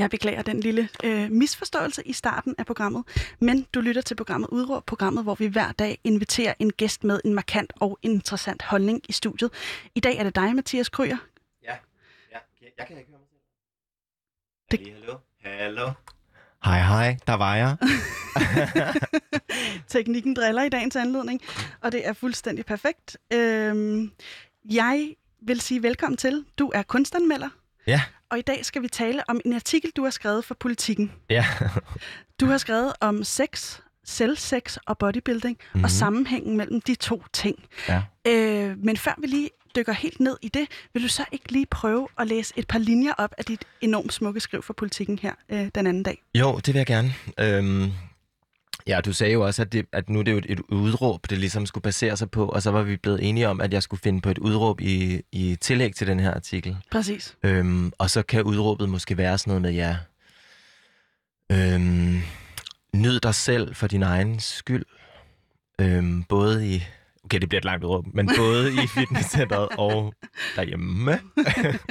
Jeg beklager den lille øh, misforståelse i starten af programmet, men du lytter til programmet Udråb, programmet, hvor vi hver dag inviterer en gæst med en markant og interessant holdning i studiet. I dag er det dig, Mathias Kryer. Ja, ja. jeg kan ikke høre mig selv. Det- Det... Hallo, hallo. Hej, hej, der var jeg. Teknikken driller i dagens anledning, og det er fuldstændig perfekt. Øhm, jeg vil sige velkommen til. Du er kunstanmelder, Ja, og i dag skal vi tale om en artikel, du har skrevet for Politiken. ja. Du har skrevet om sex, selvsex og bodybuilding, mm-hmm. Mhm. og sammenhængen mellem de to ting. ja. Øh, men før vi lige dykker helt ned i det, vil du så ikke lige prøve at læse et par linjer op af dit enormt smukke skriv for Politiken her øh, den anden dag? Jo, det vil jeg gerne. Øhm, ja, du sagde jo også, at, det, at nu er det jo et, et udråb, det ligesom skulle basere sig på, og så var vi blevet enige om, at jeg skulle finde på et udråb i, i tillæg til den her artikel. Præcis. Øhm, og så kan udråbet måske være sådan noget med, ja, øhm, nyd dig selv for din egen skyld. Øhm, både i, okay, det bliver et langt udråb, men både i fitnesscenteret og derhjemme.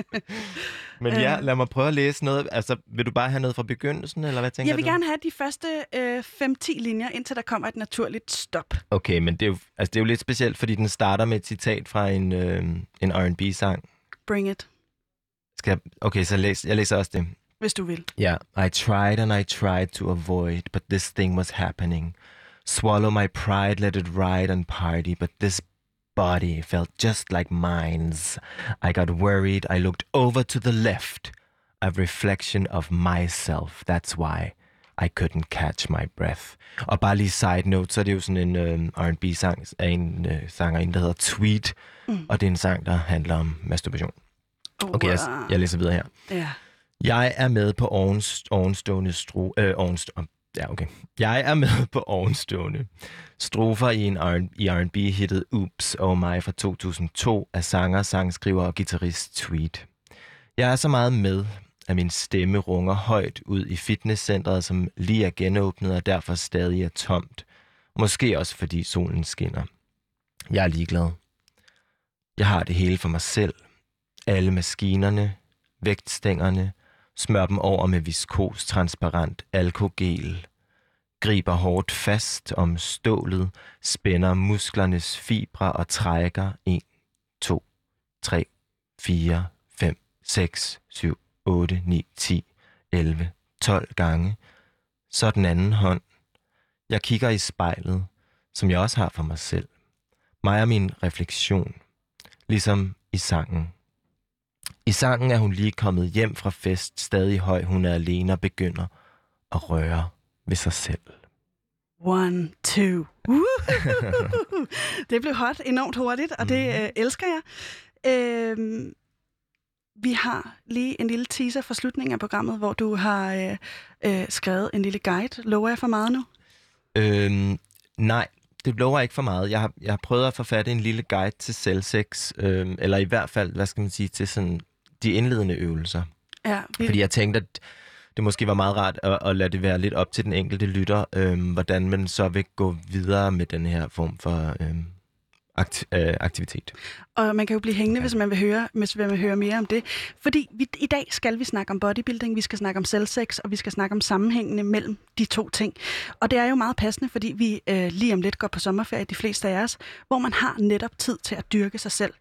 men ja, lad mig prøve at læse noget. Altså, vil du bare have noget fra begyndelsen, eller hvad tænker Jeg vil du? gerne have de første øh, 5-10 linjer, indtil der kommer et naturligt stop. Okay, men det er, jo, altså, det er jo lidt specielt, fordi den starter med et citat fra en, øh, en R&B-sang. Bring it, Skal jeg, okay, så læs, jeg læser også det. hvis du vil. Yeah, I tried and I tried to avoid, but this thing was happening. Swallow my pride, let it ride and party, but this body felt just like mine's. I got worried, I looked over to the left, a reflection of myself. That's why I couldn't catch my breath. Og bare lige side note, så er det jo sådan en øh, R&B-sang af en øh, sangerinde, der hedder Tweet, mm. og det er en sang, der handler om masturbation. Oh, Okay, jeg, jeg læser videre her. Ja. Jeg er med på ovenst- ovenstående stro... Øh, ovenst- ja, okay. Jeg er med på ovenstående strofer i, en R- i R&B-hittet Oops Oh My fra 2002 af sanger, sangskriver og guitarist Tweet. Jeg er så meget med, at min stemme runger højt ud i fitnesscentret, som lige er genåbnet og derfor stadig er tomt. Måske også fordi solen skinner. Jeg er ligeglad. Jeg har det hele for mig selv. Alle maskinerne, vægtstængerne, smør dem over med viskos transparent alkogel, griber hårdt fast om stålet, spænder musklernes fibre og trækker 1, 2, 3, 4, 5, 6, 7, 8, 9, 10, 11, 12 gange. Så den anden hånd. Jeg kigger i spejlet, som jeg også har for mig selv. Mig og min refleksion, ligesom i sangen. I sangen er hun lige kommet hjem fra fest, stadig høj, hun er alene og begynder at røre ved sig selv. One, two. Woohoo! det blev hot enormt hurtigt, og det Mhm. øh, elsker jeg. Øhm, vi har lige en lille teaser for slutningen af programmet, hvor du har øh, øh, skrevet en lille guide. Lover jeg for meget nu? Øhm, nej, det lover ikke for meget. Jeg har, jeg har prøvet at forfatte en lille guide til selvsex, øhm, eller i hvert fald, hvad skal man sige, til sådan de indledende øvelser. Ja, vi, Fordi jeg tænkte, at det måske var meget rart at, at lade det være lidt op til den enkelte lytter, øhm, hvordan man så vil gå videre med den her form for øhm, akt, øh, aktivitet. Og man kan jo blive hængende, hvis man vil høre, hvis man vil høre mere om det. Fordi vi, i dag skal vi snakke om bodybuilding, vi skal snakke om selvsex, og vi skal snakke om sammenhængene mellem de to ting. Og det er jo meget passende, fordi vi øh, lige om lidt går på sommerferie, de fleste af os, hvor man har netop tid til at dyrke sig selv.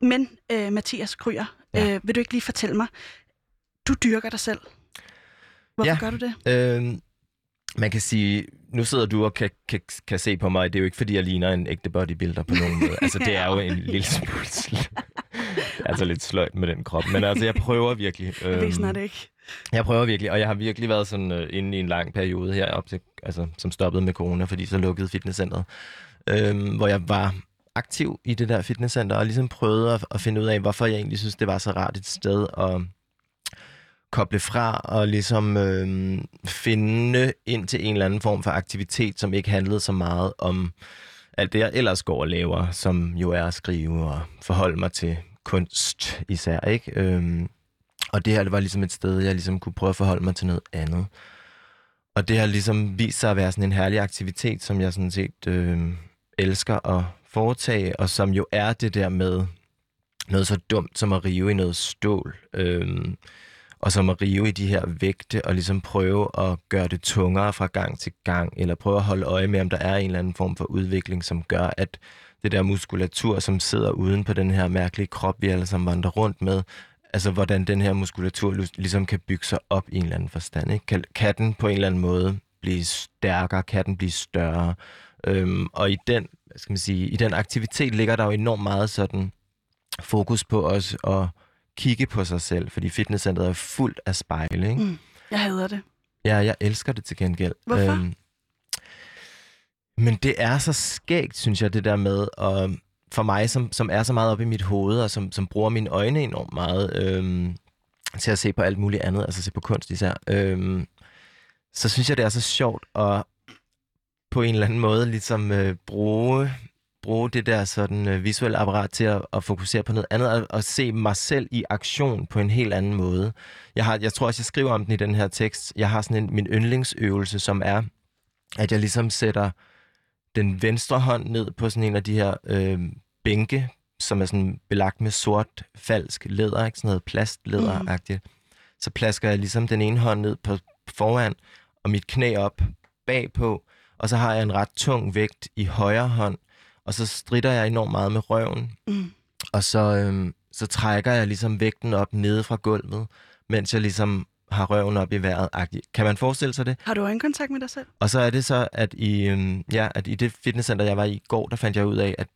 Men øh, Mathias Kryer, Ja. øh, vil du ikke lige fortælle mig, du dyrker dig selv. Hvorfor Ja. gør du det? Øhm, man kan sige, nu sidder du og kan, kan, kan se på mig, det er jo ikke fordi, jeg ligner en ægte bodybuilder på nogen måde. Altså, det er jo en lille smule altså lidt sløjt med den krop, men altså, jeg prøver virkelig. Ved øhm, snart ikke. Jeg prøver virkelig, og jeg har virkelig været sådan øh, inde i en lang periode her, op til, altså, som stoppede med corona, fordi så lukkede fitnesscenteret, øhm, hvor jeg var aktiv i det der fitnesscenter, og ligesom prøvede at, at finde ud af, hvorfor jeg egentlig synes, det var så rart et sted at koble fra og ligesom øh, finde ind til en eller anden form for aktivitet, som ikke handlede så meget om alt det, jeg ellers går og laver, som jo er at skrive og forholde mig til kunst især, ikke? Øhm, og det her det var ligesom et sted, jeg ligesom kunne prøve at forholde mig til noget andet. Og det har ligesom vist sig at være sådan en herlig aktivitet, som jeg sådan set øh, elsker at foretage, og som jo er det der med noget så dumt som at rive i noget stål. øhm, og som at rive i de her vægte, og ligesom prøve at gøre det tungere fra gang til gang, eller prøve at holde øje med, om der er en eller anden form for udvikling, som gør, at det der muskulatur, som sidder uden på den her mærkelige krop, vi alle sammen vandrer rundt med, altså hvordan den her muskulatur ligesom kan bygge sig op i en eller anden forstand. Ikke? Kan, kan den på en eller anden måde blive stærkere, kan den blive større? Øhm, og i den, hvad skal man sige, i den aktivitet ligger der jo enormt meget sådan fokus på os at kigge på sig selv, fordi fitnesscenteret er fuldt af spejle. Ikke? Mm, jeg hader det. Ja, jeg elsker det til gengæld. Hvorfor? Øhm, men det er så skægt, synes jeg, det der med, og for mig, som, som er så meget op i mit hoved, og som, som bruger mine øjne enormt meget øhm, til at se på alt muligt andet, altså se på kunst især, øhm, så synes jeg, det er så sjovt at på en eller anden måde ligesom øh, bruge bruge det der sådan øh, visuelle apparat til at, at fokusere på noget andet, og, og se mig selv i aktion på en helt anden måde. Jeg, har, jeg tror også, jeg skriver om den i den her tekst. Jeg har sådan en, min yndlingsøvelse, som er, at jeg ligesom sætter den venstre hånd ned på sådan en af de her øh, bænke, som er sådan belagt med sort, falsk læder, ikke? sådan noget plastlæderagtigt. Mm. Så plasker jeg ligesom den ene hånd ned på foran, og mit knæ op bagpå, og så har jeg en ret tung vægt i højre hånd, og så strider jeg enormt meget med røven. Mm. Og så, øhm, så trækker jeg ligesom vægten op nede fra gulvet, mens jeg ligesom har røven op i vejret. -agtigt. Kan man forestille sig det? Har du øjenkontakt med dig selv? Og så er det så, at i, øhm, ja, at i det fitnesscenter, jeg var i i går, der fandt jeg ud af, at,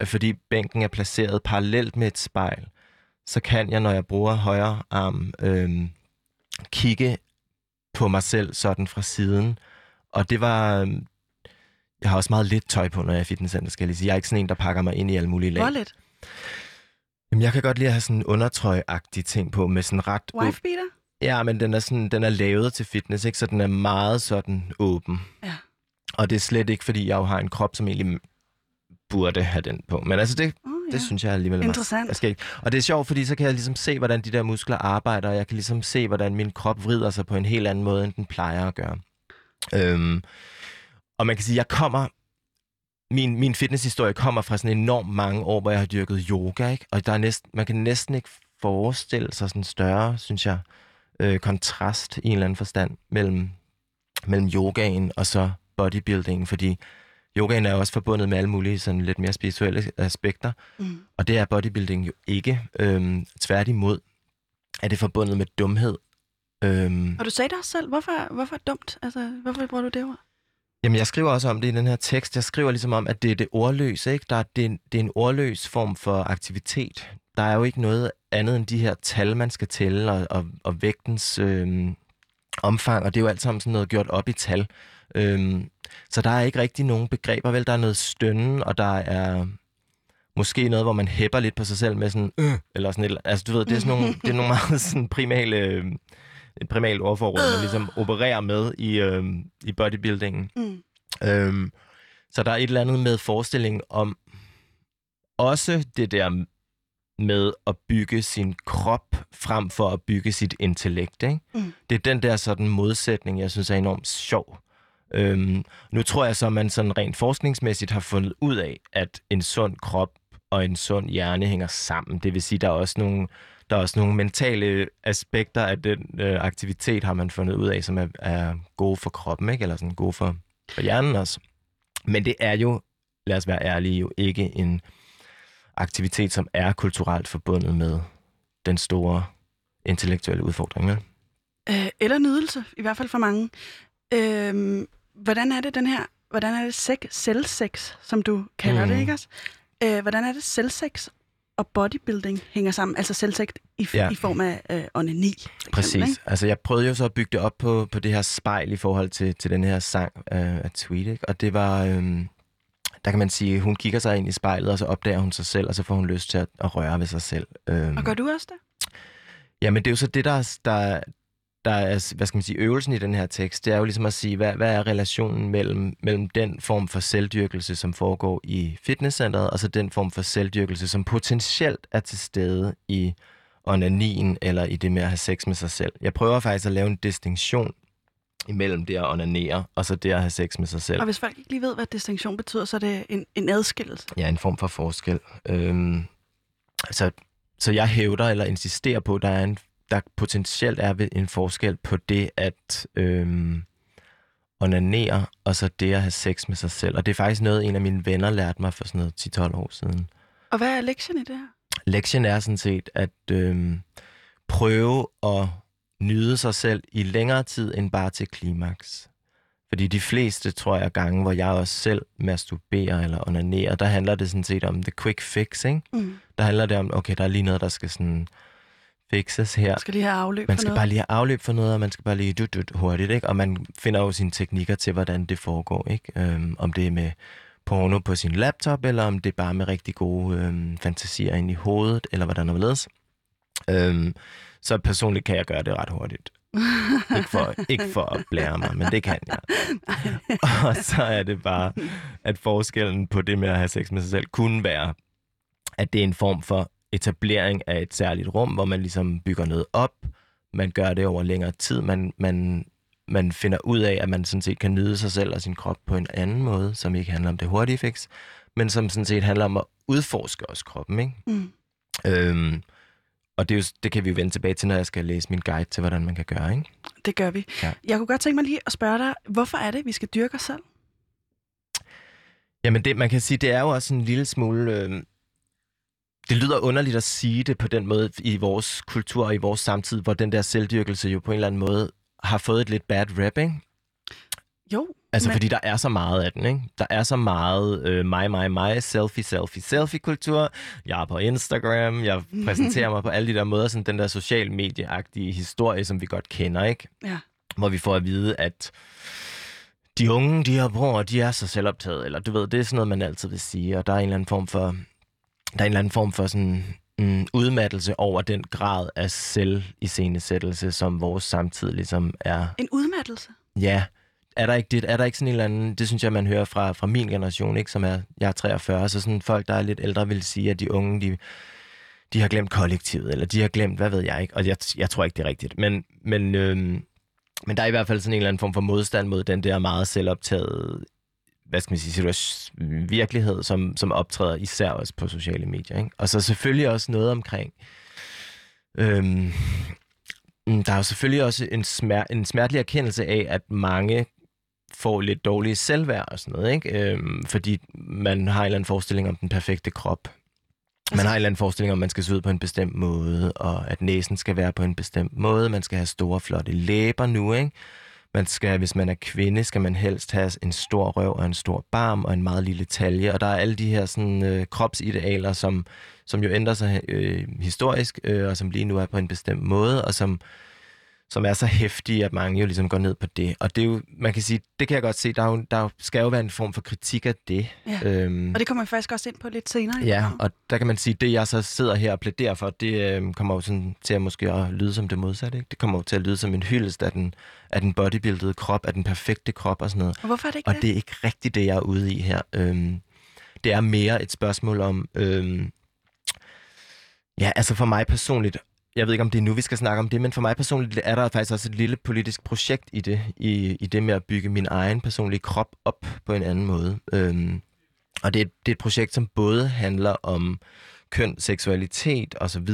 at fordi bænken er placeret parallelt med et spejl, så kan jeg, når jeg bruger højre arm, øhm, kigge på mig selv sådan fra siden. Og det var, øhm, jeg har også meget lidt tøj på, når jeg er i fitnesscenter, skal jeg lige sige. Jeg er ikke sådan en, der pakker mig ind i alle mulige lag. Hvor lidt? Jamen, jeg kan godt lide at have sådan en undertrøj-agtig ting på, med sådan ret... Wife beater? Ja, men den er, sådan, den er lavet til fitness, ikke? så den er meget sådan åben. Ja. Og det er slet ikke, fordi jeg jo har en krop, som egentlig burde have den på. Men altså, det, oh, ja. det synes jeg alligevel er Interessant. Jeg skal ikke. Og det er sjovt, fordi så kan jeg ligesom se, hvordan de der muskler arbejder, og jeg kan ligesom se, hvordan min krop vrider sig på en helt anden måde, end den plejer at gøre. Øhm, og man kan sige, jeg kommer min, min fitnesshistorie kommer fra sådan enormt mange år, hvor jeg har dyrket yoga, ikke? Og der er næsten, man kan næsten ikke forestille sig sådan større, synes jeg, øh, kontrast i en eller anden forstand mellem, mellem yogaen og så bodybuilding, fordi yogaen er også forbundet med alle mulige sådan lidt mere spirituelle aspekter, mm. og det er bodybuilding jo ikke. Øhm, tværtimod er det forbundet med dumhed. Øhm, og du sagde det også selv. Hvorfor, hvorfor dumt? Altså, hvorfor bruger du det ord? Jamen, jeg skriver også om det i den her tekst. Jeg skriver ligesom om, at det er det ordløse, ikke? Der er, det, er en, det er en ordløs form for aktivitet. Der er jo ikke noget andet end de her tal, man skal tælle, og, og, og vægtens øh, omfang, og det er jo alt sammen sådan noget gjort op i tal. Øh, så der er ikke rigtig nogen begreber, vel? Der er noget stønnen, og der er måske noget, hvor man hæpper lidt på sig selv med sådan, øh, eller sådan et, altså du ved, det er sådan nogle, det er nogle meget sådan primale... Øh, et primalt ordforråd, man ligesom opererer med i, øh, i bodybuildingen. Mm. Øhm, så der er et eller andet med forestillingen om også det der med at bygge sin krop frem for at bygge sit intellekt. Ikke? Mm. Det er den der sådan modsætning, jeg synes er enormt sjov. Øhm, nu tror jeg så, at man sådan rent forskningsmæssigt har fundet ud af, at en sund krop og en sund hjerne hænger sammen. Det vil sige, der er også nogle der er også nogle mentale aspekter af den øh, aktivitet, har man fundet ud af, som er, er gode for kroppen, ikke? eller sådan gode for, for hjernen også. Men det er jo, lad os være ærlige, jo ikke en aktivitet, som er kulturelt forbundet med den store intellektuelle udfordring. Vel? Øh, eller nydelse, i hvert fald for mange. Øh, hvordan er det den her, hvordan er det sex, selvsex, som du kalder mm. det, ikke også? Øh, hvordan er det selvsex og bodybuilding hænger sammen, altså selvsagt i, ja. i form af øh, onani. Præcis. Eksempel, ikke? Altså jeg prøvede jo så at bygge det op på, på det her spejl i forhold til, til den her sang øh, af Tweet, ikke? og det var, øh, der kan man sige, hun kigger sig ind i spejlet, og så opdager hun sig selv, og så får hun lyst til at, at røre ved sig selv. Øh, og gør du også det? Jamen det er jo så det, der, der, der er, hvad skal man sige, øvelsen i den her tekst, det er jo ligesom at sige, hvad, hvad er relationen mellem, mellem den form for selvdyrkelse, som foregår i fitnesscenteret, og så den form for selvdyrkelse, som potentielt er til stede i onanien, eller i det med at have sex med sig selv. Jeg prøver faktisk at lave en distinktion imellem det at onanere, og så det at have sex med sig selv. Og hvis folk ikke lige ved, hvad distinktion betyder, så er det en, en adskillelse. Ja, en form for forskel. Øhm, altså, så jeg hævder eller insisterer på, at der er en der potentielt er ved en forskel på det at øhm, onanere, og så det at have sex med sig selv. Og det er faktisk noget, en af mine venner lærte mig for sådan noget 10-12 år siden. Og hvad er lektien i det her? Lektien er sådan set at øhm, prøve at nyde sig selv i længere tid end bare til klimaks. Fordi de fleste, tror jeg, gange, hvor jeg også selv masturberer eller onanerer, der handler det sådan set om the quick fix, ikke? Mm. Der handler det om, okay, der er lige noget, der skal sådan fixes her. Man skal lige have afløb Man for skal noget. bare lige have afløb for noget, og man skal bare lige dut, dut, hurtigt, ikke? Og man finder jo sine teknikker til, hvordan det foregår, ikke? Øhm, om det er med porno på sin laptop, eller om det er bare med rigtig gode øhm, fantasier ind i hovedet, eller hvordan det ledes. Øhm, så personligt kan jeg gøre det ret hurtigt. ikke, for, ikke for at blære mig, men det kan jeg. og så er det bare, at forskellen på det med at have sex med sig selv kunne være, at det er en form for etablering af et særligt rum, hvor man ligesom bygger noget op. Man gør det over længere tid. Man, man, man finder ud af, at man sådan set kan nyde sig selv og sin krop på en anden måde, som ikke handler om det hurtige fix, men som sådan set handler om at udforske os kroppen. Ikke? Mm. Øhm, og det, er jo, det kan vi jo vende tilbage til, når jeg skal læse min guide til, hvordan man kan gøre. Ikke? Det gør vi. Ja. Jeg kunne godt tænke mig lige at spørge dig, hvorfor er det, vi skal dyrke os selv? Jamen, det, man kan sige, det er jo også en lille smule... Øh, det lyder underligt at sige det på den måde i vores kultur og i vores samtid, hvor den der selvdyrkelse jo på en eller anden måde har fået et lidt bad rap, ikke? Jo, Altså, men, fordi der er så meget af den, ikke? Der er så meget øh, mig, mig, mig, selfie, selfie, selfie-kultur. Jeg er på Instagram, jeg præsenterer mig på alle de der måder, sådan den der social medieagtige historie, som vi godt kender, ikke? Ja. Hvor vi får at vide, at de unge, de her bror, de er så selvoptaget, eller du ved, det er sådan noget, man altid vil sige, og der er en eller anden form for, der er en eller anden form for sådan mm, udmattelse over den grad af selviscenesættelse, som vores samtid ligesom er en udmattelse. Ja, er der ikke det? Er der ikke sådan en eller anden, det synes jeg, man hører fra, fra min generation, ikke, som er, jeg er 43, så sådan folk, der er lidt ældre, vil sige, at de unge, de, de har glemt kollektivet, eller de har glemt, hvad ved jeg ikke, og jeg, jeg tror ikke, det er rigtigt. Men, men, øhm, men der er i hvert fald sådan en eller anden form for modstand mod den der meget selvoptaget, hvad skal man sige, virkelighed, som, som optræder især også på sociale medier. Ikke? Og så selvfølgelig også noget omkring, øhm, mm, Der er jo selvfølgelig også en, smer- en smertelig erkendelse af, at mange får lidt dårlige selvværd og sådan noget, ikke? Øhm, fordi man har en eller anden forestilling om den perfekte krop. Man har en eller anden forestilling om, at man skal se ud på en bestemt måde, og at næsen skal være på en bestemt måde. Man skal have store, flotte læber nu, ikke? Man skal, hvis man er kvinde, skal man helst have en stor røv og en stor barm og en meget lille talje. Og der er alle de her sådan, øh, kropsidealer, som, som jo ændrer sig øh, historisk, øh, og som lige nu er på en bestemt måde, og som, som er så hæftige, at mange jo ligesom går ned på det. Og det er jo, man kan sige, det kan jeg godt se, der, er jo, der skal jo være en form for kritik af det. Ja. Øhm, Og det kommer vi faktisk også ind på lidt senere. Ja, og der kan man sige, det jeg så sidder her og plæderer for, det øh, kommer jo sådan til at måske at lyde som det modsatte. Ikke? Det kommer jo til at lyde som en hyldest af den, af den bodybuildede krop, af den perfekte krop og sådan noget. Og hvorfor er det ikke Og det? det er ikke rigtigt det, jeg er ude i her. Øhm, det er mere et spørgsmål om... Øhm, ja, altså for mig personligt... Jeg ved ikke, om det er nu, vi skal snakke om det, men for mig personligt er der faktisk også et lille politisk projekt i det, i, i det med at bygge min egen personlige krop op på en anden måde. Øhm, og det er, det er et projekt, som både handler om køn, seksualitet osv.,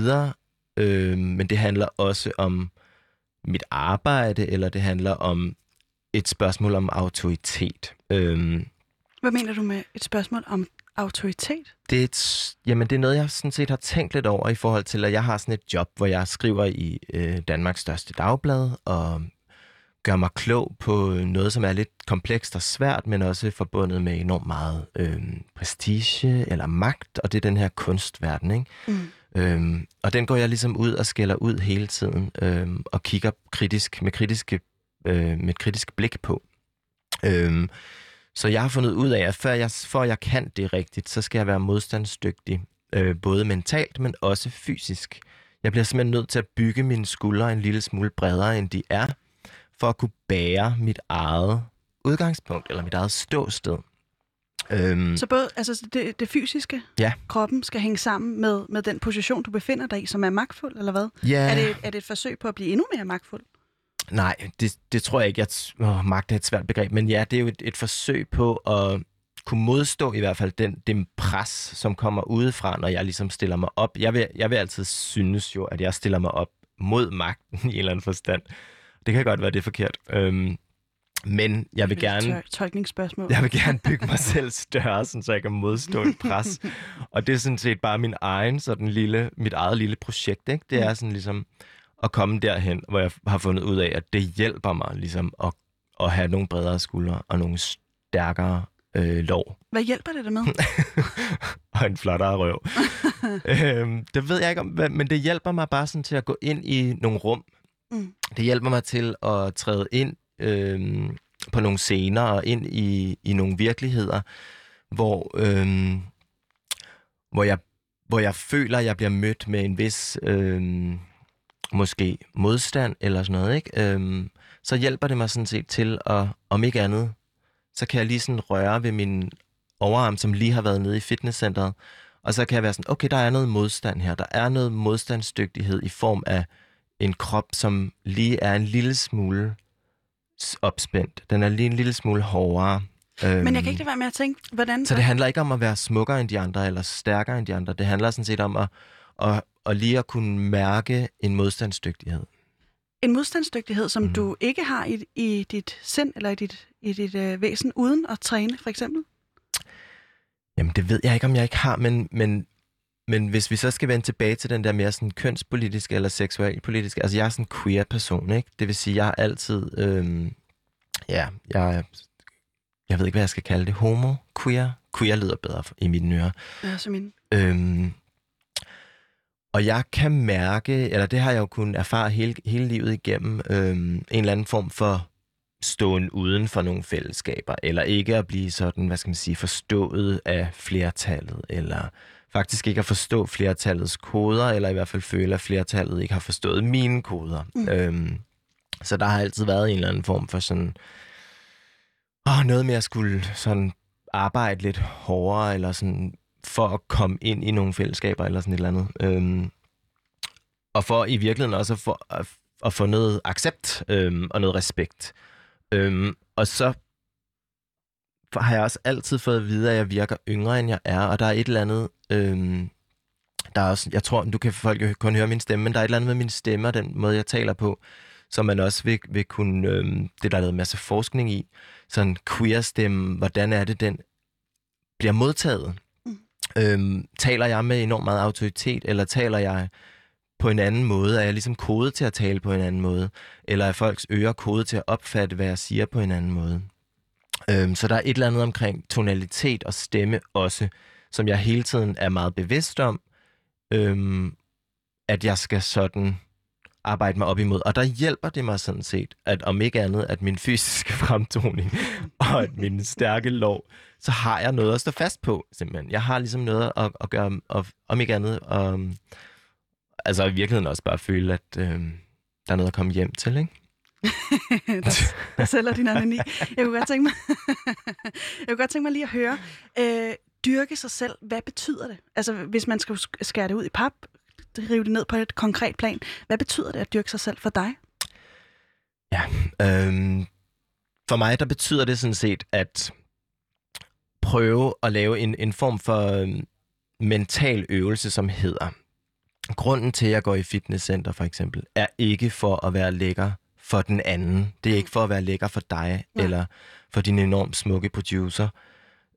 øhm, men det handler også om mit arbejde, eller det handler om et spørgsmål om autoritet. Øhm, Hvad mener du med et spørgsmål om autoritet? det, er et, jamen, det er noget, jeg sådan set har tænkt lidt over i forhold til, at jeg har sådan et job, hvor jeg skriver i øh, Danmarks største dagblad, og gør mig klog på noget, som er lidt komplekst og svært, men også forbundet med enormt meget øh, prestige eller magt, og det er den her kunstverden, ikke? Mm. Øhm, og den går jeg ligesom ud og skælder ud hele tiden, øhm, og kigger kritisk med, kritiske, øh, med et kritisk blik på. Øhm, så jeg har fundet ud af, at før jeg, for jeg kan det rigtigt, så skal jeg være modstandsdygtig, øh, både mentalt, men også fysisk. Jeg bliver simpelthen nødt til at bygge mine skuldre en lille smule bredere, end de er, for at kunne bære mit eget udgangspunkt, eller mit eget ståsted. Øhm, Så både altså det, det fysiske, Ja. kroppen, skal hænge sammen med, med den position, du befinder dig i, som er magtfuld, eller hvad? ja. Er, det, er det et forsøg på at blive endnu mere magtfuld? Nej, det, det tror jeg ikke. Jeg åh, magt er et svært begreb, men ja, det er jo et, et forsøg på at kunne modstå i hvert fald den, den pres, som kommer udefra, når jeg ligesom stiller mig op. Jeg vil, jeg vil altid synes jo, at jeg stiller mig op mod magten i en eller anden forstand. Det kan godt være, det er forkert. Øhm, men jeg vil gerne... Tolkningsspørgsmål. Jeg vil gerne bygge mig selv større, sådan, så jeg kan modstå en pres. Og det er sådan set bare min egen, sådan lille, mit eget lille projekt. Ikke? Det er sådan ligesom at komme derhen, hvor jeg har fundet ud af, at det hjælper mig ligesom at, at have nogle bredere skuldre og nogle stærkere øh, lov. Hvad hjælper det dig med? og en flottere røv. øhm, det ved jeg ikke om, men det hjælper mig bare sådan til at gå ind i nogle rum. Mm. Det hjælper mig til at træde ind øhm, på nogle scener og ind i, i nogle virkeligheder, hvor, øhm, hvor, jeg, hvor jeg føler, at jeg bliver mødt med en vis øhm, måske modstand eller sådan noget. Ikke? Øhm, så hjælper det mig sådan set til at, om ikke andet, så kan jeg lige sådan røre ved min overarm, som lige har været nede i fitnesscenteret, og så kan jeg være sådan, okay, der er noget modstand her. Der er noget modstandsdygtighed i form af en krop, som lige er en lille smule opspændt. Den er lige en lille smule hårdere. Øhm, Men jeg kan ikke lade være med at tænke, hvordan... Så det handler ikke om at være smukkere end de andre, eller stærkere end de andre. Det handler sådan set om at, at, at lige at kunne mærke en modstandsdygtighed. En modstandsdygtighed, som Mhm. du ikke har i, i dit sind eller i dit, i dit øh, væsen, uden at træne, for eksempel? Jamen, det ved jeg ikke, om jeg ikke har, men, men, men hvis vi så skal vende tilbage til den der mere sådan kønspolitiske eller seksualpolitiske, altså jeg er sådan en queer person, ikke? Det vil sige, jeg har altid, øhm, ja, jeg, jeg ved ikke, hvad jeg skal kalde det, homo, queer, queer lyder bedre i mine ører. Ja, som min. Øhm, og jeg kan mærke, eller det har jeg jo kunnet erfare hele, hele livet igennem, øhm, en eller anden form for ståen uden for nogle fællesskaber, eller ikke at blive sådan, hvad skal man sige, forstået af flertallet, eller faktisk ikke at forstå flertallets koder, eller i hvert fald føle, at flertallet ikke har forstået mine koder. Mm. Øhm, så der har altid været en eller anden form for sådan, åh, noget med at skulle sådan arbejde lidt hårdere, eller sådan for at komme ind i nogle fællesskaber, eller sådan et eller andet. Øhm, og for i virkeligheden også at få, at, at få noget accept øhm, og noget respekt. Øhm, og så har jeg også altid fået at vide, at jeg virker yngre, end jeg er, og der er et eller andet... Øhm, der er også, jeg tror, du kan folk jo kun høre min stemme, men der er et eller andet med min stemme og den måde, jeg taler på, som man også vil, vil kunne... Øhm, det der er lavet masse forskning i. Sådan queer-stemme, hvordan er det, den bliver modtaget? Øhm, taler jeg med enormt meget autoritet, eller taler jeg på en anden måde? Er jeg ligesom kodet til at tale på en anden måde? Eller er folks ører kodet til at opfatte, hvad jeg siger på en anden måde? Øhm, så der er et eller andet omkring tonalitet og stemme også, som jeg hele tiden er meget bevidst om, øhm, at jeg skal sådan arbejde mig op imod. Og der hjælper det mig sådan set, at om ikke andet, at min fysiske fremtoning og at min stærke lov, så har jeg noget at stå fast på, simpelthen. Jeg har ligesom noget at, at gøre, og, om ikke andet, og, altså i virkeligheden også bare føle, at øh, der er noget at komme hjem til, ikke? der, der sælger din anani. Jeg kunne godt tænke mig, jeg kunne godt tænke mig lige at høre, øh, dyrke sig selv, hvad betyder det? Altså, hvis man skal skære det ud i pap, rive det ned på et konkret plan, hvad betyder det at dyrke sig selv for dig? Øhm, for mig, der betyder det sådan set, at prøve at lave en, en form for øhm, mental øvelse, som hedder, grunden til, at jeg går i fitnesscenter for eksempel, er ikke for at være lækker for den anden. Det er ikke for at være lækker for dig, Nej. eller for din enormt smukke producer.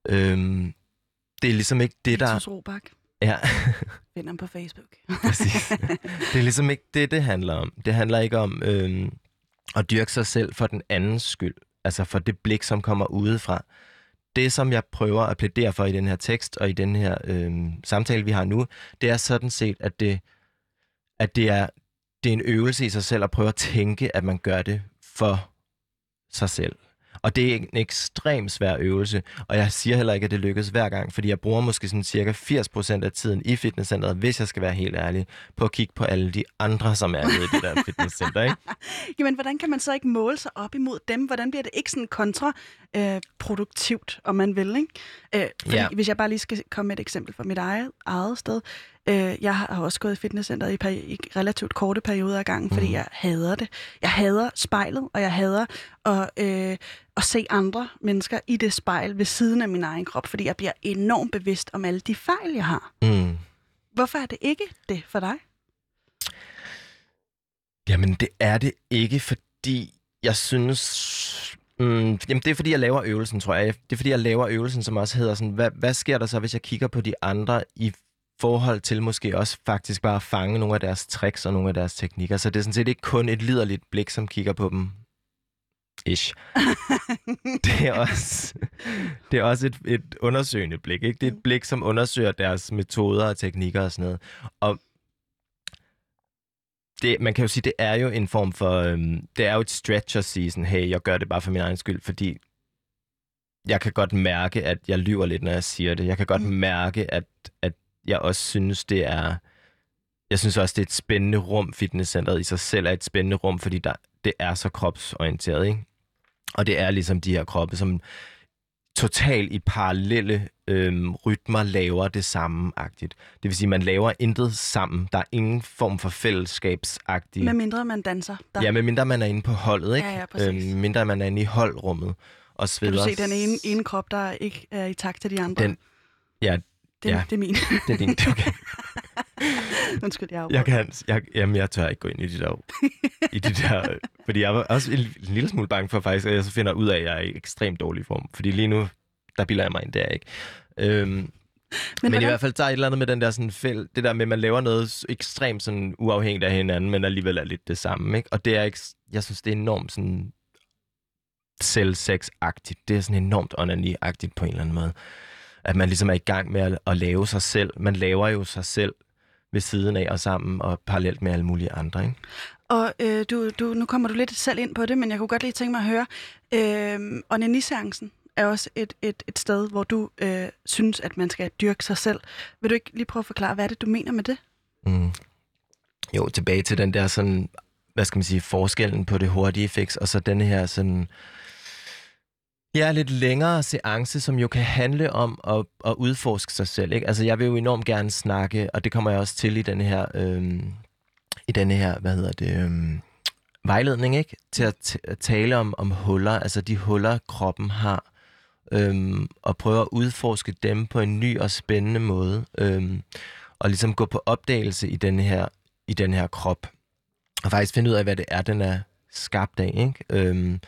Øhm, det er ligesom ikke det, der... Robak. Ja. Find ham på Facebook. Præcis. Det er ligesom ikke det, det handler om. Det handler ikke om øhm, at dyrke sig selv for den andens skyld. Altså for det blik, som kommer udefra. Det, som jeg prøver at plædere for i den her tekst og i den her øhm, samtale, vi har nu, det er sådan set, at det, at det er, det er en øvelse i sig selv at prøve at tænke, at man gør det for sig selv. Og det er en ekstremt svær øvelse, og jeg siger heller ikke, at det lykkes hver gang, fordi jeg bruger måske sådan cirka 80% af tiden i fitnesscenteret, hvis jeg skal være helt ærlig, på at kigge på alle de andre, som er nede i det der fitnesscenter, ikke? Jamen, hvordan kan man så ikke måle sig op imod dem? Hvordan bliver det ikke sådan kontraproduktivt, om man vil, ikke? Øh, fordi, Ja. Hvis jeg bare lige skal komme med et eksempel fra mit eget, eget sted. Øh, jeg har også gået i fitnesscenteret i, peri- i relativt korte perioder af gangen, fordi Mhm. jeg hader det. Jeg hader spejlet, og jeg hader at, øh, at se andre mennesker i det spejl ved siden af min egen krop, fordi jeg bliver enormt bevidst om alle de fejl, jeg har. Mm. Hvorfor er det ikke det for dig? Jamen, det er det ikke, fordi jeg synes... Mm, jamen, det er fordi, jeg laver øvelsen, tror jeg. Det er fordi, jeg laver øvelsen, som også hedder sådan, hvad, hvad sker der så, hvis jeg kigger på de andre i forhold til måske også faktisk bare at fange nogle af deres tricks og nogle af deres teknikker. Så det er sådan set ikke kun et liderligt blik, som kigger på dem. Ish. det er også, det er også et, et undersøgende blik. Ikke? Det er et blik, som undersøger deres metoder og teknikker og sådan noget. Og det, man kan jo sige, det er jo en form for... Øhm, det er jo et stretch at sige sådan, hey, jeg gør det bare for min egen skyld, fordi jeg kan godt mærke, at jeg lyver lidt, når jeg siger det. Jeg kan godt mm. mærke, at, at jeg også synes, det er... Jeg synes også, det er et spændende rum, fitnesscenteret i sig selv er et spændende rum, fordi der, det er så kropsorienteret, ikke? Og det er ligesom de her kroppe, som totalt i parallelle øhm, rytmer laver det samme-agtigt. Det vil sige, man laver intet sammen. Der er ingen form for fællesskabsagtig... Med mindre man danser. Der. Ja, med mindre man er inde på holdet, ikke? Ja, ja, præcis. Øhm, mindre man er inde i holdrummet og sveder. Kan du se den ene, ene krop, der ikke er i takt til de andre? Den, ja, det, ja, det er min. det er din. Okay. Undskyld, jeg jeg kan, jeg, jamen, jeg tør ikke gå ind i de der, i de der fordi jeg var også en, en lille smule bange for faktisk, at jeg så finder ud af, at jeg er i ekstremt dårlig form. Fordi lige nu, der bilder jeg mig ind der, ikke? Øhm, men, men i hvert fald der er et eller andet med den der sådan fæld, det der med, at man laver noget ekstremt sådan uafhængigt af hinanden, men alligevel er lidt det samme, ikke? Og det er ikke, jeg synes, det er enormt sådan selvsex-agtigt. Det er sådan enormt onani-agtigt på en eller anden måde. At man ligesom er i gang med at, at lave sig selv. Man laver jo sig selv ved siden af og sammen og parallelt med alle mulige andre. Ikke? Og øh, du, du, nu kommer du lidt selv ind på det, men jeg kunne godt lige tænke mig at høre, øh, onaniseancen er også et, et, et sted, hvor du øh, synes, at man skal dyrke sig selv. Vil du ikke lige prøve at forklare, hvad er det, du mener med det? Mm. Jo, tilbage til den der sådan, hvad skal man sige, forskellen på det hurtige fix, og så den her sådan, Ja, lidt længere seance, som jo kan handle om at, at udforske sig selv. Ikke? Altså, jeg vil jo enormt gerne snakke, og det kommer jeg også til i denne her, øhm, i denne her, hvad hedder det, øhm, vejledning, ikke? Til at, at tale om, om huller, altså de huller, kroppen har, øhm, og prøve at udforske dem på en ny og spændende måde, øhm, og ligesom gå på opdagelse i denne her, i den her krop, og faktisk finde ud af, hvad det er, den er skabt af, ikke? Øhm,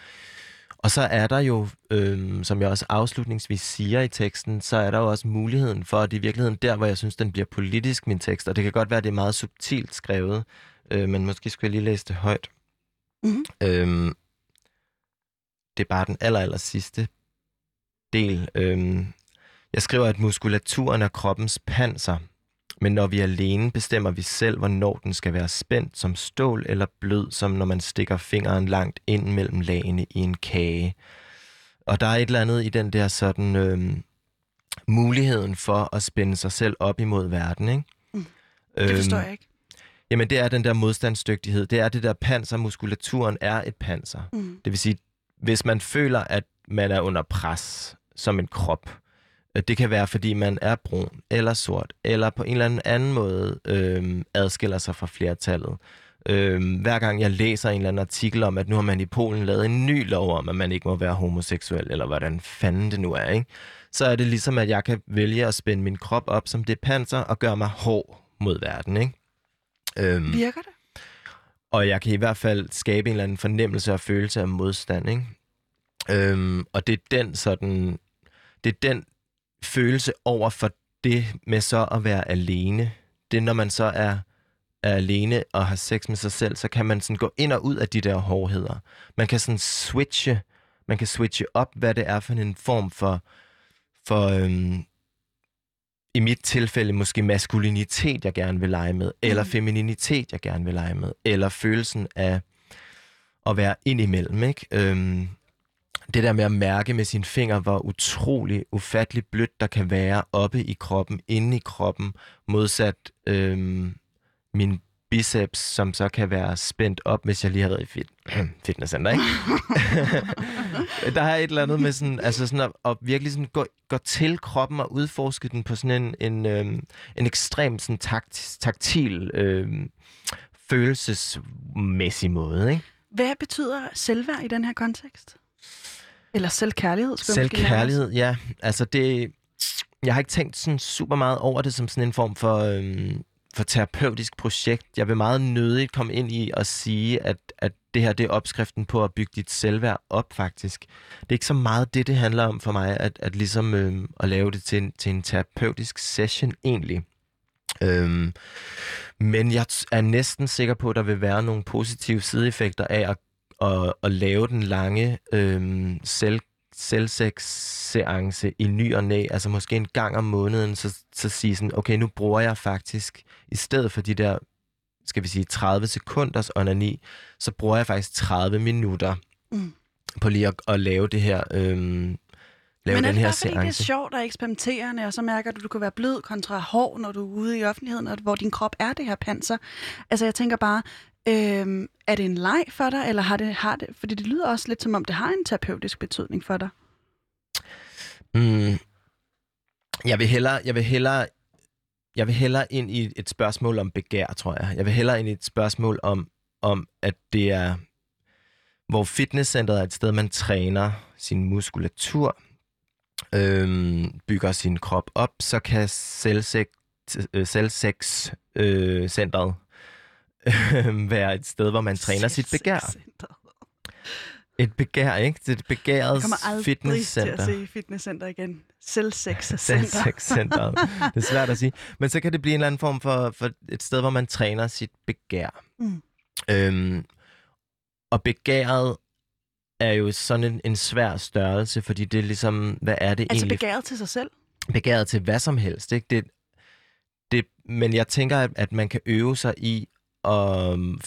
og så er der jo, øhm, som jeg også afslutningsvis siger i teksten, så er der jo også muligheden for, at det i virkeligheden der, hvor jeg synes, den bliver politisk, min tekst, og det kan godt være, at det er meget subtilt skrevet, øh, men måske skulle jeg lige læse det højt. Mm-hmm. Øhm, det er bare den aller, aller sidste del. Øhm, jeg skriver, at muskulaturen er kroppens panser, men når vi er alene, bestemmer vi selv, hvornår den skal være spændt som stål eller blød, som når man stikker fingeren langt ind mellem lagene i en kage. Og der er et eller andet i den der sådan øh, muligheden for at spænde sig selv op imod verden, ikke? Mm. Det forstår øhm, jeg ikke. Jamen, det er den der modstandsdygtighed. Det er det der panser. Muskulaturen er et panser. Mm. Det vil sige, hvis man føler, at man er under pres som en krop, det kan være, fordi man er brun eller sort, eller på en eller anden anden måde øh, adskiller sig fra flertallet. Øh, hver gang jeg læser en eller anden artikel om, at nu har man i Polen lavet en ny lov om, at man ikke må være homoseksuel, eller hvordan fanden det nu er, ikke? så er det ligesom, at jeg kan vælge at spænde min krop op som det panser og gøre mig hård mod verden. Ikke? Øhm, Virker det? Og jeg kan i hvert fald skabe en eller anden fornemmelse og følelse af modstand. Ikke? Øhm, og det er den sådan, det er den følelse over for det med så at være alene. Det når man så er, er alene og har sex med sig selv, så kan man sådan gå ind og ud af de der hårdheder. Man kan sådan switche, man kan switche op, hvad det er for en form for, for øhm, i mit tilfælde måske maskulinitet, jeg gerne vil lege med, eller mm. femininitet, jeg gerne vil lege med, eller følelsen af at være indimellem, ikke? Øhm, det der med at mærke med sine fingre, hvor utrolig, ufattelig blødt der kan være oppe i kroppen, inde i kroppen, modsat øhm, min biceps, som så kan være spændt op, hvis jeg lige har været i fit fitnesscenter, ikke? der er et eller andet med sådan, altså sådan at, at virkelig sådan gå, gå til kroppen og udforske den på sådan en, en, øhm, en ekstrem sådan takt, taktil øhm, følelsesmæssig måde, ikke? Hvad betyder selvværd i den her kontekst? Eller selvkærlighed, Selvkærlighed, ja. Altså det... Jeg har ikke tænkt sådan super meget over det som sådan en form for, øhm, for terapeutisk projekt. Jeg vil meget nødigt komme ind i og sige, at, at det her det er opskriften på at bygge dit selvværd op, faktisk. Det er ikke så meget det, det handler om for mig, at, at ligesom øh, at lave det til en, til en terapeutisk session, egentlig. Øhm, men jeg er næsten sikker på, at der vil være nogle positive sideeffekter af at, at, at lave den lange øhm, selv, selvsex-seance i ny og næ, altså måske en gang om måneden, så, så sige sådan, okay, nu bruger jeg faktisk, i stedet for de der, skal vi sige, 30 sekunders onani, så bruger jeg faktisk 30 minutter mm. på lige at, at lave det her øhm, lave Men er den det her bare, fordi det er seance. sjovt og eksperimenterende, og så mærker du, at du kan være blød kontra hård, når du er ude i offentligheden, og hvor din krop er det her panser? Altså, jeg tænker bare, øhm, er det en leg for dig, eller har det, har det... Fordi det lyder også lidt som om, det har en terapeutisk betydning for dig. Mm. Jeg vil hellere, jeg vil hellere, jeg vil hellere ind i et spørgsmål om begær, tror jeg. Jeg vil hellere ind i et spørgsmål om, om at det er, hvor fitnesscenteret er et sted, man træner sin muskulatur, øhm, bygger sin krop op, så kan selvsex, øh, øh, centret være et sted, hvor man træner sit begær. Et begær, ikke? Det er et begæret Jeg kommer aldrig til fitnesscenter. at se fitnesscenter igen. Selvsex-center. Selvsexcenteret. Det er svært at sige. Men så kan det blive en eller anden form for, for et sted, hvor man træner sit begær. Mm. Øhm, og begæret er jo sådan en, en svær størrelse, fordi det er ligesom, hvad er det Altså egentlig? begæret til sig selv. begæret til hvad som helst. Ikke? Det, det, men jeg tænker, at, at man kan øve sig i at um,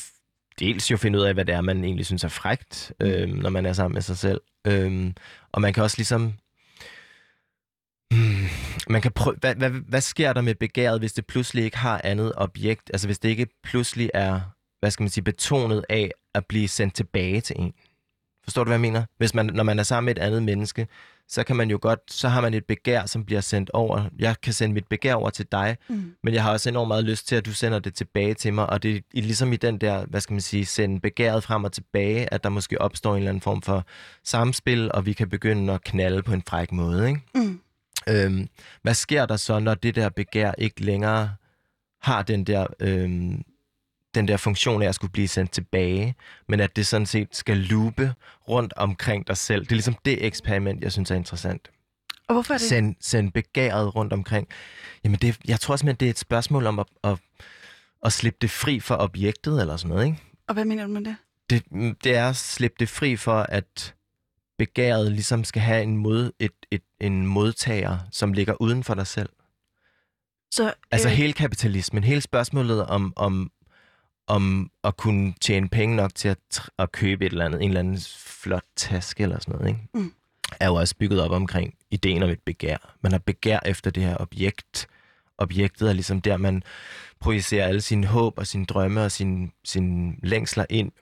dels jo finde ud af, hvad det er, man egentlig synes er frægt, Mm. øhm, når man er sammen med sig selv. Øhm, og man kan også ligesom... Hmm, man kan prøve, hvad, hvad, hvad sker der med begæret, hvis det pludselig ikke har andet objekt? Altså hvis det ikke pludselig er, hvad skal man sige, betonet af at blive sendt tilbage til en. Forstår du, hvad jeg mener? Hvis man, når man er sammen med et andet menneske, så kan man jo godt, så har man et begær, som bliver sendt over. Jeg kan sende mit begær over til dig, Mm. men jeg har også enormt meget lyst til, at du sender det tilbage til mig, og det er ligesom i den der, hvad skal man sige, sende begæret frem og tilbage, at der måske opstår en eller anden form for samspil, og vi kan begynde at knalde på en fræk måde, ikke? Mm. Øhm, hvad sker der så, når det der begær ikke længere har den der, øhm, den der funktion af at skulle blive sendt tilbage, men at det sådan set skal loope rundt omkring dig selv? Det er ligesom det eksperiment, jeg synes er interessant. Og hvorfor er det? Send, send begæret rundt omkring. Jamen, det, jeg tror simpelthen, det er et spørgsmål om at, at, at slippe det fri for objektet, eller sådan noget, ikke? Og hvad mener du med det? det, det er at slippe det fri for, at begæret ligesom skal have en, mod, et, et, en modtager, som ligger uden for dig selv. Så, Altså øh, hele kapitalismen, hele spørgsmålet om, om, om at kunne tjene penge nok til at, at købe et eller andet, en eller anden flot taske eller sådan noget, ikke? Mm. er jo også bygget op omkring ideen om et begær. Man har begær efter det her objekt. Objektet er ligesom der, man projicerer alle sine håb og sine drømme og sine, sine længsler ind.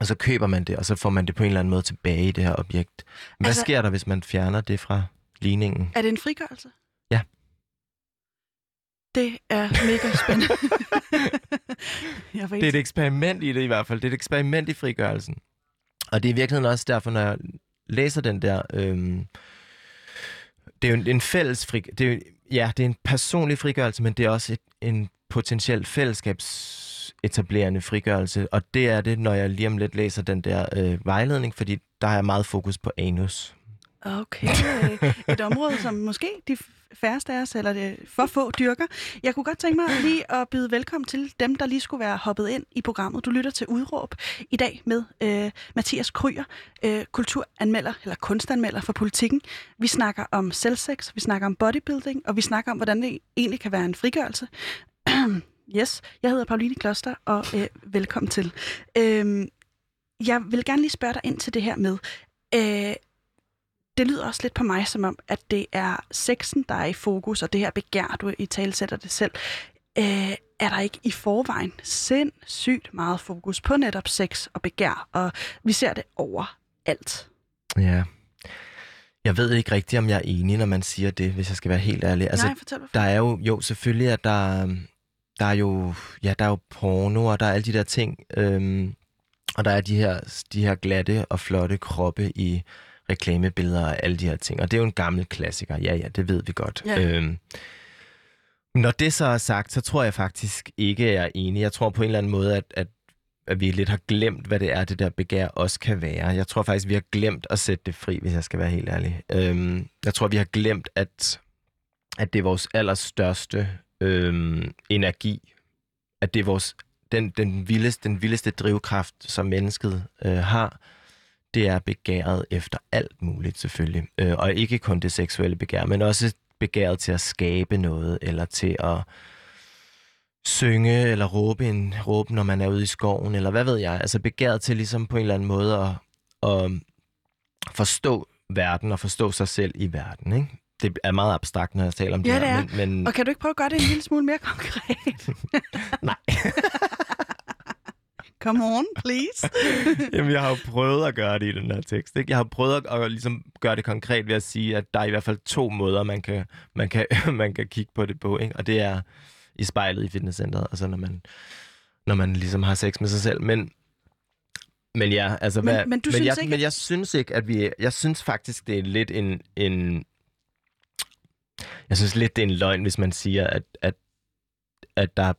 Og så køber man det, og så får man det på en eller anden måde tilbage i det her objekt. Hvad altså, sker der, hvis man fjerner det fra ligningen? Er det en frigørelse? Ja. Det er mega spændende. jeg Det er et eksperiment i det i hvert fald. Det er et eksperiment i frigørelsen. Og det er i virkeligheden også derfor, når jeg læser den der... Øhm, det er jo en, en fælles fri... Det er jo, ja, det er en personlig frigørelse, men det er også et, en potentiel fællesskabsetablerende frigørelse. Og det er det, når jeg lige om lidt læser den der øh, vejledning, fordi der har jeg meget fokus på anus. Okay. Et område, som måske de færreste af os, eller det for få dyrker. Jeg kunne godt tænke mig lige at byde velkommen til dem, der lige skulle være hoppet ind i programmet. Du lytter til Udråb i dag med øh, Mathias Kryer, øh, kulturanmelder eller kunstanmelder for politikken. Vi snakker om selvsex, vi snakker om bodybuilding, og vi snakker om, hvordan det egentlig kan være en frigørelse. yes, jeg hedder Pauline Kloster, og øh, velkommen til. Øh, jeg vil gerne lige spørge dig ind til det her med, øh, det lyder også lidt på mig som om, at det er sexen, der er i fokus, og det her begær, du i tale sætter det selv. Øh, er der ikke i forvejen sindssygt meget fokus på netop sex og begær, og vi ser det over alt. Ja. Jeg ved ikke rigtigt, om jeg er enig, når man siger det, hvis jeg skal være helt ærlig. Altså, Nej, fortæl mig. Der er jo, jo selvfølgelig, at der, der er jo, ja, der er jo porno, og der er alle de der ting, øhm, og der er de her, de her glatte og flotte kroppe i reklamebilleder og alle de her ting. Og det er jo en gammel klassiker, ja, ja, det ved vi godt. Ja. Øhm, Når det så er sagt, så tror jeg faktisk ikke, jeg er enig. Jeg tror på en eller anden måde, at, at, at vi lidt har glemt, hvad det er, det der begær også kan være. Jeg tror faktisk, vi har glemt at sætte det fri, hvis jeg skal være helt ærlig. Øhm, jeg tror, vi har glemt, at, at det er vores allerstørste øhm, energi. At det er vores, den, den, vildeste, den vildeste drivkraft, som mennesket øh, har, det er begæret efter alt muligt selvfølgelig. Øh, og ikke kun det seksuelle begær, men også begæret til at skabe noget, eller til at synge, eller råbe, en, råbe, når man er ude i skoven, eller hvad ved jeg. Altså begæret til ligesom på en eller anden måde at, at forstå verden, og forstå sig selv i verden, ikke? Det er meget abstrakt, når jeg taler om Ja, det det her. er. Men, men... Og kan du ikke prøve at gøre det en lille smule mere konkret? Nej. Come on, please. Jamen, jeg har jo prøvet at gøre det i den her tekst. Ikke? Jeg har prøvet at, at ligesom gøre det konkret ved at sige, at der er i hvert fald to måder, man kan, man kan, man kan kigge på det på. Ikke? Og det er i spejlet i fitnesscenteret, altså når man, når man ligesom har sex med sig selv. Men, men ja, altså... Men- hvad, men du men, synes jeg, ikke, men jeg synes ikke, at vi... Jeg synes faktisk, det er lidt en... en jeg synes lidt, det er en løgn, hvis man siger, at, at, at der er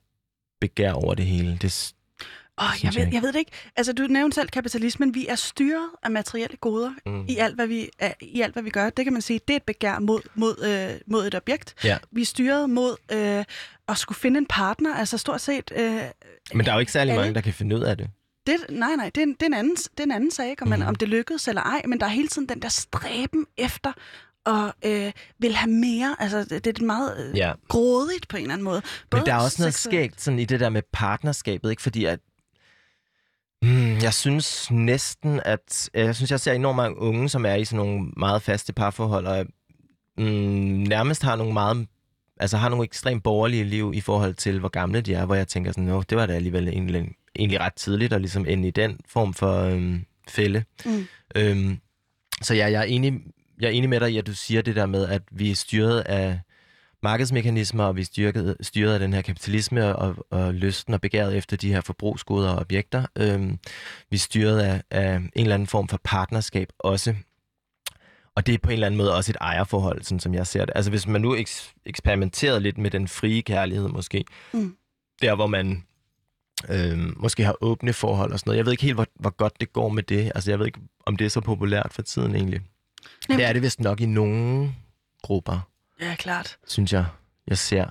begær over det hele. Det, Oh, jeg, ved, jeg ved det ikke. Altså, du nævnte selv kapitalismen. Vi er styret af materielle goder mm. i alt, hvad vi, er- i alt, hvad vi gør. Det kan man sige, det er et begær mod, mod, øh, mod et objekt. Ja. Vi er styret mod øh, at skulle finde en partner. Altså stort set... Øh, Men der er jo ikke særlig alle- mange, der kan finde ud af det. det, nej, nej, det er, en, det, er en anden, det er en anden sag, om, man, Mhm. om det lykkedes eller ej. Men der er hele tiden den der stræben efter at øh, vil have mere. Altså, det, det er meget øh, Ja. grådigt på en eller anden måde. Men der er også noget seksuelt- skægt sådan, i det der med partnerskabet, ikke? Fordi at Hmm, jeg synes næsten, at... Jeg synes, jeg ser enormt mange unge, som er i sådan nogle meget faste parforhold, og mm, nærmest har nogle meget... Altså har nogle ekstremt borgerlige liv i forhold til, hvor gamle de er, hvor jeg tænker sådan, Nå, det var da alligevel egentlig, egentlig ret tidligt at ligesom ende i den form for øhm, fælde. Mm. Øhm, så ja, jeg er, enig, jeg er enig med dig i, at du siger det der med, at vi er styret af markedsmekanismer, og vi styret af den her kapitalisme og, og lysten og begæret efter de her forbrugsgoder og objekter. Øhm, vi styret af, af en eller anden form for partnerskab også. Og det er på en eller anden måde også et ejerforhold, sådan som jeg ser det. Altså hvis man nu eks- eksperimenterede lidt med den frie kærlighed måske, Mm. der hvor man øhm, måske har åbne forhold og sådan noget. Jeg ved ikke helt, hvor, hvor godt det går med det. Altså jeg ved ikke, om det er så populært for tiden egentlig. Jamen- Det er det vist nok i nogle grupper, Ja, klart. synes jeg, jeg ser.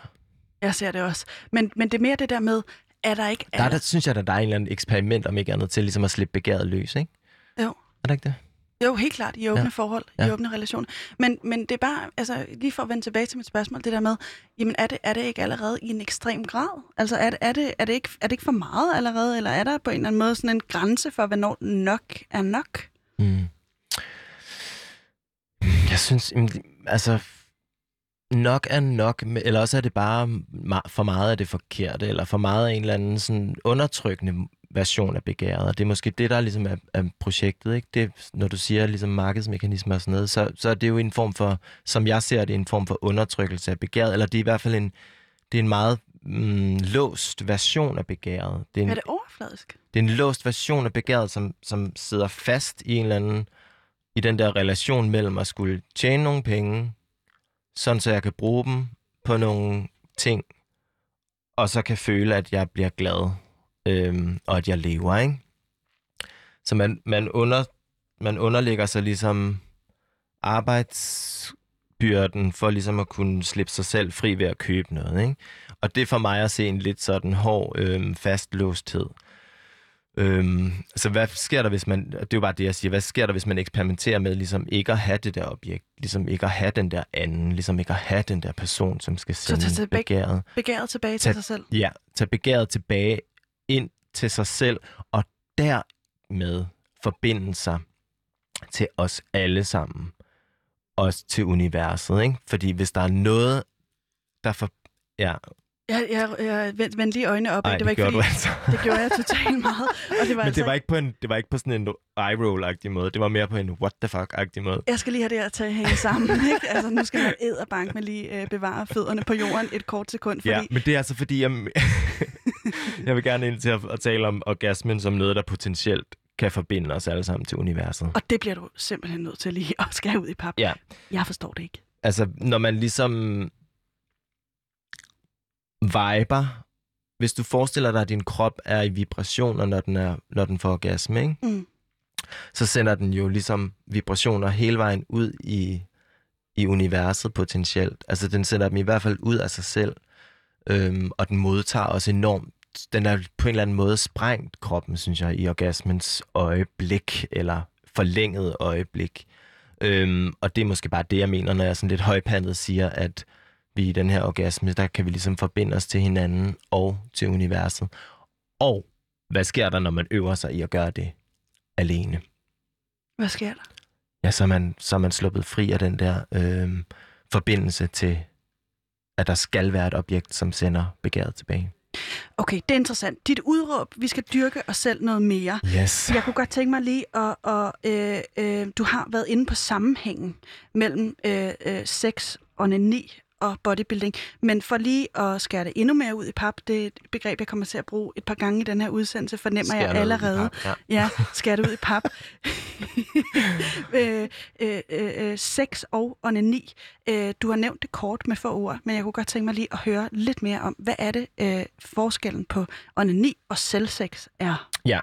Jeg ser det også. Men, men det er mere det der med, er der ikke... Der, er der synes jeg, at der er en eller anden eksperiment, om ikke andet, til ligesom at slippe begæret løs, ikke? Jo. Er det ikke det? Jo, helt klart, i åbne Ja. forhold, Ja. i åbne relationer. Men, men det er bare, altså lige for at vende tilbage til mit spørgsmål, det der med, jamen er det, er det ikke allerede i en ekstrem grad? Altså er det, er, det, er, det ikke, er det ikke for meget allerede, eller er der på en eller anden måde sådan en grænse for, hvornår nok er nok? Mm. Jeg synes, altså, nok er nok, eller også er det bare for meget af det forkerte, eller for meget af en eller anden sådan undertrykkende version af begæret. Og det er måske det, der ligesom er, er projektet. Ikke? Det, når du siger ligesom markedsmekanismer og sådan noget, så, så er det jo en form for, som jeg ser det, en form for undertrykkelse af begæret, eller det er i hvert fald en, det er en meget mm, låst version af begæret. Det er en, Er det overfladisk? det er en låst version af begæret, som, som sidder fast i en eller anden, i den der relation mellem at skulle tjene nogle penge, sådan så jeg kan bruge dem på nogle ting, og så kan føle, at jeg bliver glad, øhm, og at jeg lever, ikke? Så man, man, under, man underlægger sig ligesom arbejdsbyrden for ligesom at kunne slippe sig selv fri ved at købe noget, ikke? Og det er for mig at se en lidt sådan hård øhm, fastlåsthed. Øhm, så hvad sker der, hvis man, det er jo bare det, jeg siger, hvad sker der, hvis man eksperimenterer med ligesom ikke at have det der objekt, ligesom ikke at have den der anden, ligesom ikke at have den der person, som skal sende tilbage- begæret. Begæret tilbage til Tag- sig selv? Ja, tage begæret tilbage ind til sig selv, og dermed forbinde sig til os alle sammen. Også til universet, ikke? Fordi hvis der er noget, der for... Ja, Jeg, jeg, jeg vendte lige øjnene op. ej, det var det, ikke gjorde fordi, altså. det gjorde jeg totalt meget. Og det var Men altså det var, ikke- på en, det var ikke på sådan en eye-roll-agtig måde. Det var mere på en what the fuck-agtig måde. Jeg skal lige have det her til at hænge sammen. Ikke? Altså, nu skal man æd og bank med lige øh, bevare fødderne på jorden et kort sekund. Fordi, Ja, men det er altså fordi, jeg, jeg vil gerne ind til at, at tale om orgasmen som noget, der potentielt kan forbinde os alle sammen til universet. Og det bliver du simpelthen nødt til lige at skære ud i pap. Ja. Jeg forstår det ikke. Altså, når man ligesom... viber. Hvis du forestiller dig, at din krop er i vibrationer, når den, er, når den får orgasme, ikke? Mm. så sender den jo ligesom vibrationer hele vejen ud i, i universet potentielt. Altså den sender dem i hvert fald ud af sig selv, øhm, og den modtager også enormt. Den er på en eller anden måde sprængt kroppen, synes jeg, i orgasmens øjeblik, eller forlænget øjeblik. Øhm, og det er måske bare det, jeg mener, når jeg sådan lidt højpandet siger, at vi i den her orgasme, der kan vi ligesom forbinde os til hinanden og til universet. Og hvad sker der, når man øver sig i at gøre det alene? Hvad sker der? Ja, så er man, så er man sluppet fri af den der øh, forbindelse til, at der skal være et objekt, som sender begæret tilbage. Okay, det er interessant. Dit udråb, vi skal dyrke os selv noget mere. Yes. Jeg kunne godt tænke mig lige at, og, øh, øh, du har været inde på sammenhængen mellem øh, øh, sex, onani og bodybuilding. Men for lige at skære det endnu mere ud i pap, det er et begreb, jeg kommer til at bruge et par gange i den her udsendelse, fornemmer Skær jeg allerede. pap, ja. Ja, skære det ud i pap. øh, øh, øh, sex og onani. Øh, du har nævnt det kort med få ord, men jeg kunne godt tænke mig lige at høre lidt mere om, hvad er det øh, forskellen på onani og selvsex er? Ja.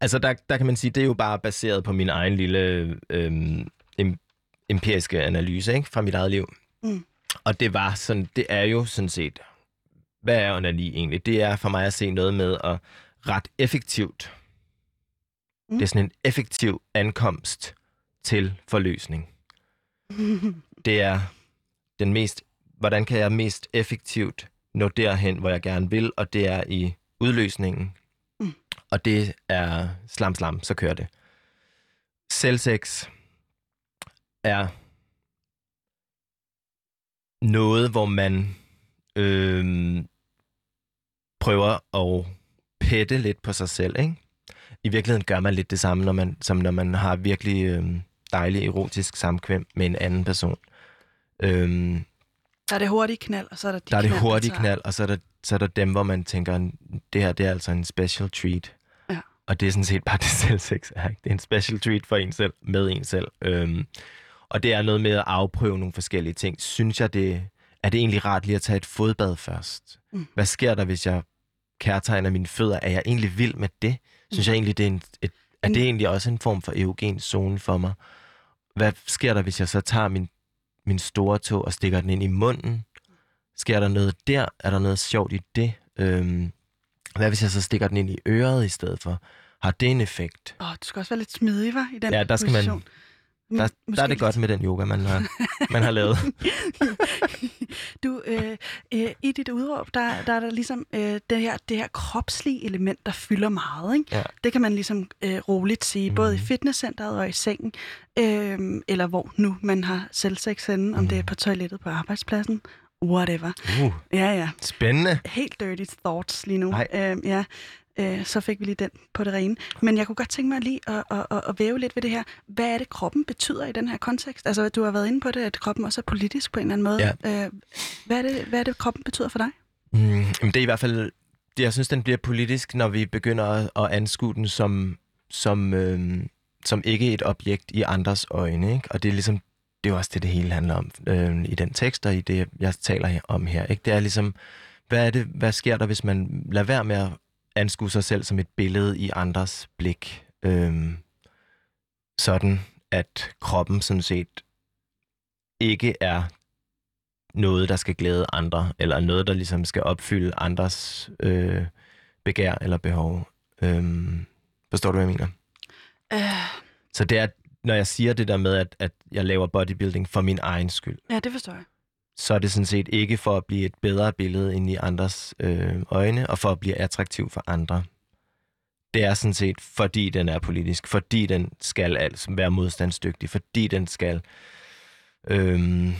Altså, der, der kan man sige, det er jo bare baseret på min egen lille øhm, em, empiriske analyse ikke? fra mit eget liv. Mm. Og det var sådan, det er jo sådan set, hvad er onani egentlig? Det er for mig at se noget med at ret effektivt. Mm. Det er sådan en effektiv ankomst til forløsning. Det er den mest, hvordan kan jeg mest effektivt nå derhen, hvor jeg gerne vil, og det er i udløsningen. Mm. Og det er slam slam, så kører det. Selvsex er noget, hvor man øh, prøver at pette lidt på sig selv, ikke? I virkeligheden gør man lidt det samme, når man, som når man har virkelig øh, dejlig erotisk samkvem med en anden person. Øh, Der er det hurtige knald, og så er der de der er det hurtige tager- knald, og så er, der, så er der dem, hvor man tænker, det her det er altså en special treat. Ja. Og det er sådan set bare det selvsex er. Ikke? Det er en special treat for en selv, med en selv. Øhm, og det er noget med at afprøve nogle forskellige ting. Synes jeg, det er det egentlig rart lige at tage et fodbad først? Mm. Hvad sker der, hvis jeg kærtegner mine fødder? Er jeg egentlig vild med det? Synes jeg egentlig, det er, en, et, er det egentlig også en form for erogen zone for mig? Hvad sker der, hvis jeg så tager min, min store tog og stikker den ind i munden? Sker der noget der? Er der noget sjovt i det? Øhm, hvad hvis jeg så stikker den ind i øret i stedet for? Har det en effekt? Åh, du skal også være lidt smidig, var i den Ja, der skal man- position. Der, der er det godt med den yoga, man har, man har lavet. Du, øh, øh, i dit udråb, der, der er der ligesom øh, det, her, det her kropslige element, der fylder meget. Ikke? Ja. Det kan man ligesom øh, roligt sige, mm. både i Mhm. fitnesscenteret og i sengen, øh, eller hvor nu man har selvsex henne, om det er på toilettet på arbejdspladsen, whatever. Uh, Ja, ja. spændende. Helt dirty thoughts lige nu. Nej. Øh, ja. Øh, så fik vi lige den på det rene. Men jeg kunne godt tænke mig lige at, at, at, at væve lidt ved det her. Hvad er det, kroppen betyder i den her kontekst? Altså, du har været inde på det, at kroppen også er politisk på en eller anden måde. Ja. Øh, hvad, er det, hvad er det, kroppen betyder for dig? Mm, jamen det er i hvert fald, det, jeg synes, den bliver politisk, når vi begynder at, at anskue den som, som, øhm, som ikke et objekt i andres øjne. Ikke? Og det er ligesom, det er jo også det, det hele handler om øh, i den tekst og i det, jeg taler om her. Ikke? Det er ligesom, hvad, er det, hvad sker der, hvis man lader være med at anskue sig selv som et billede i andres blik? Øhm, sådan, at kroppen sådan set ikke er noget, der skal glæde andre, eller noget, der ligesom skal opfylde andres øh, begær eller behov. Øhm, forstår du, hvad jeg mener? Øh, Så det er, når jeg siger det der med, at, at jeg laver bodybuilding for min egen skyld, ja, det forstår jeg. Så er det sådan set ikke for at blive et bedre billede ind i andres øh, øjne, og for at blive attraktiv for andre. Det er sådan set, fordi den er politisk, fordi den skal altså være modstandsdygtig, fordi den skal øhm,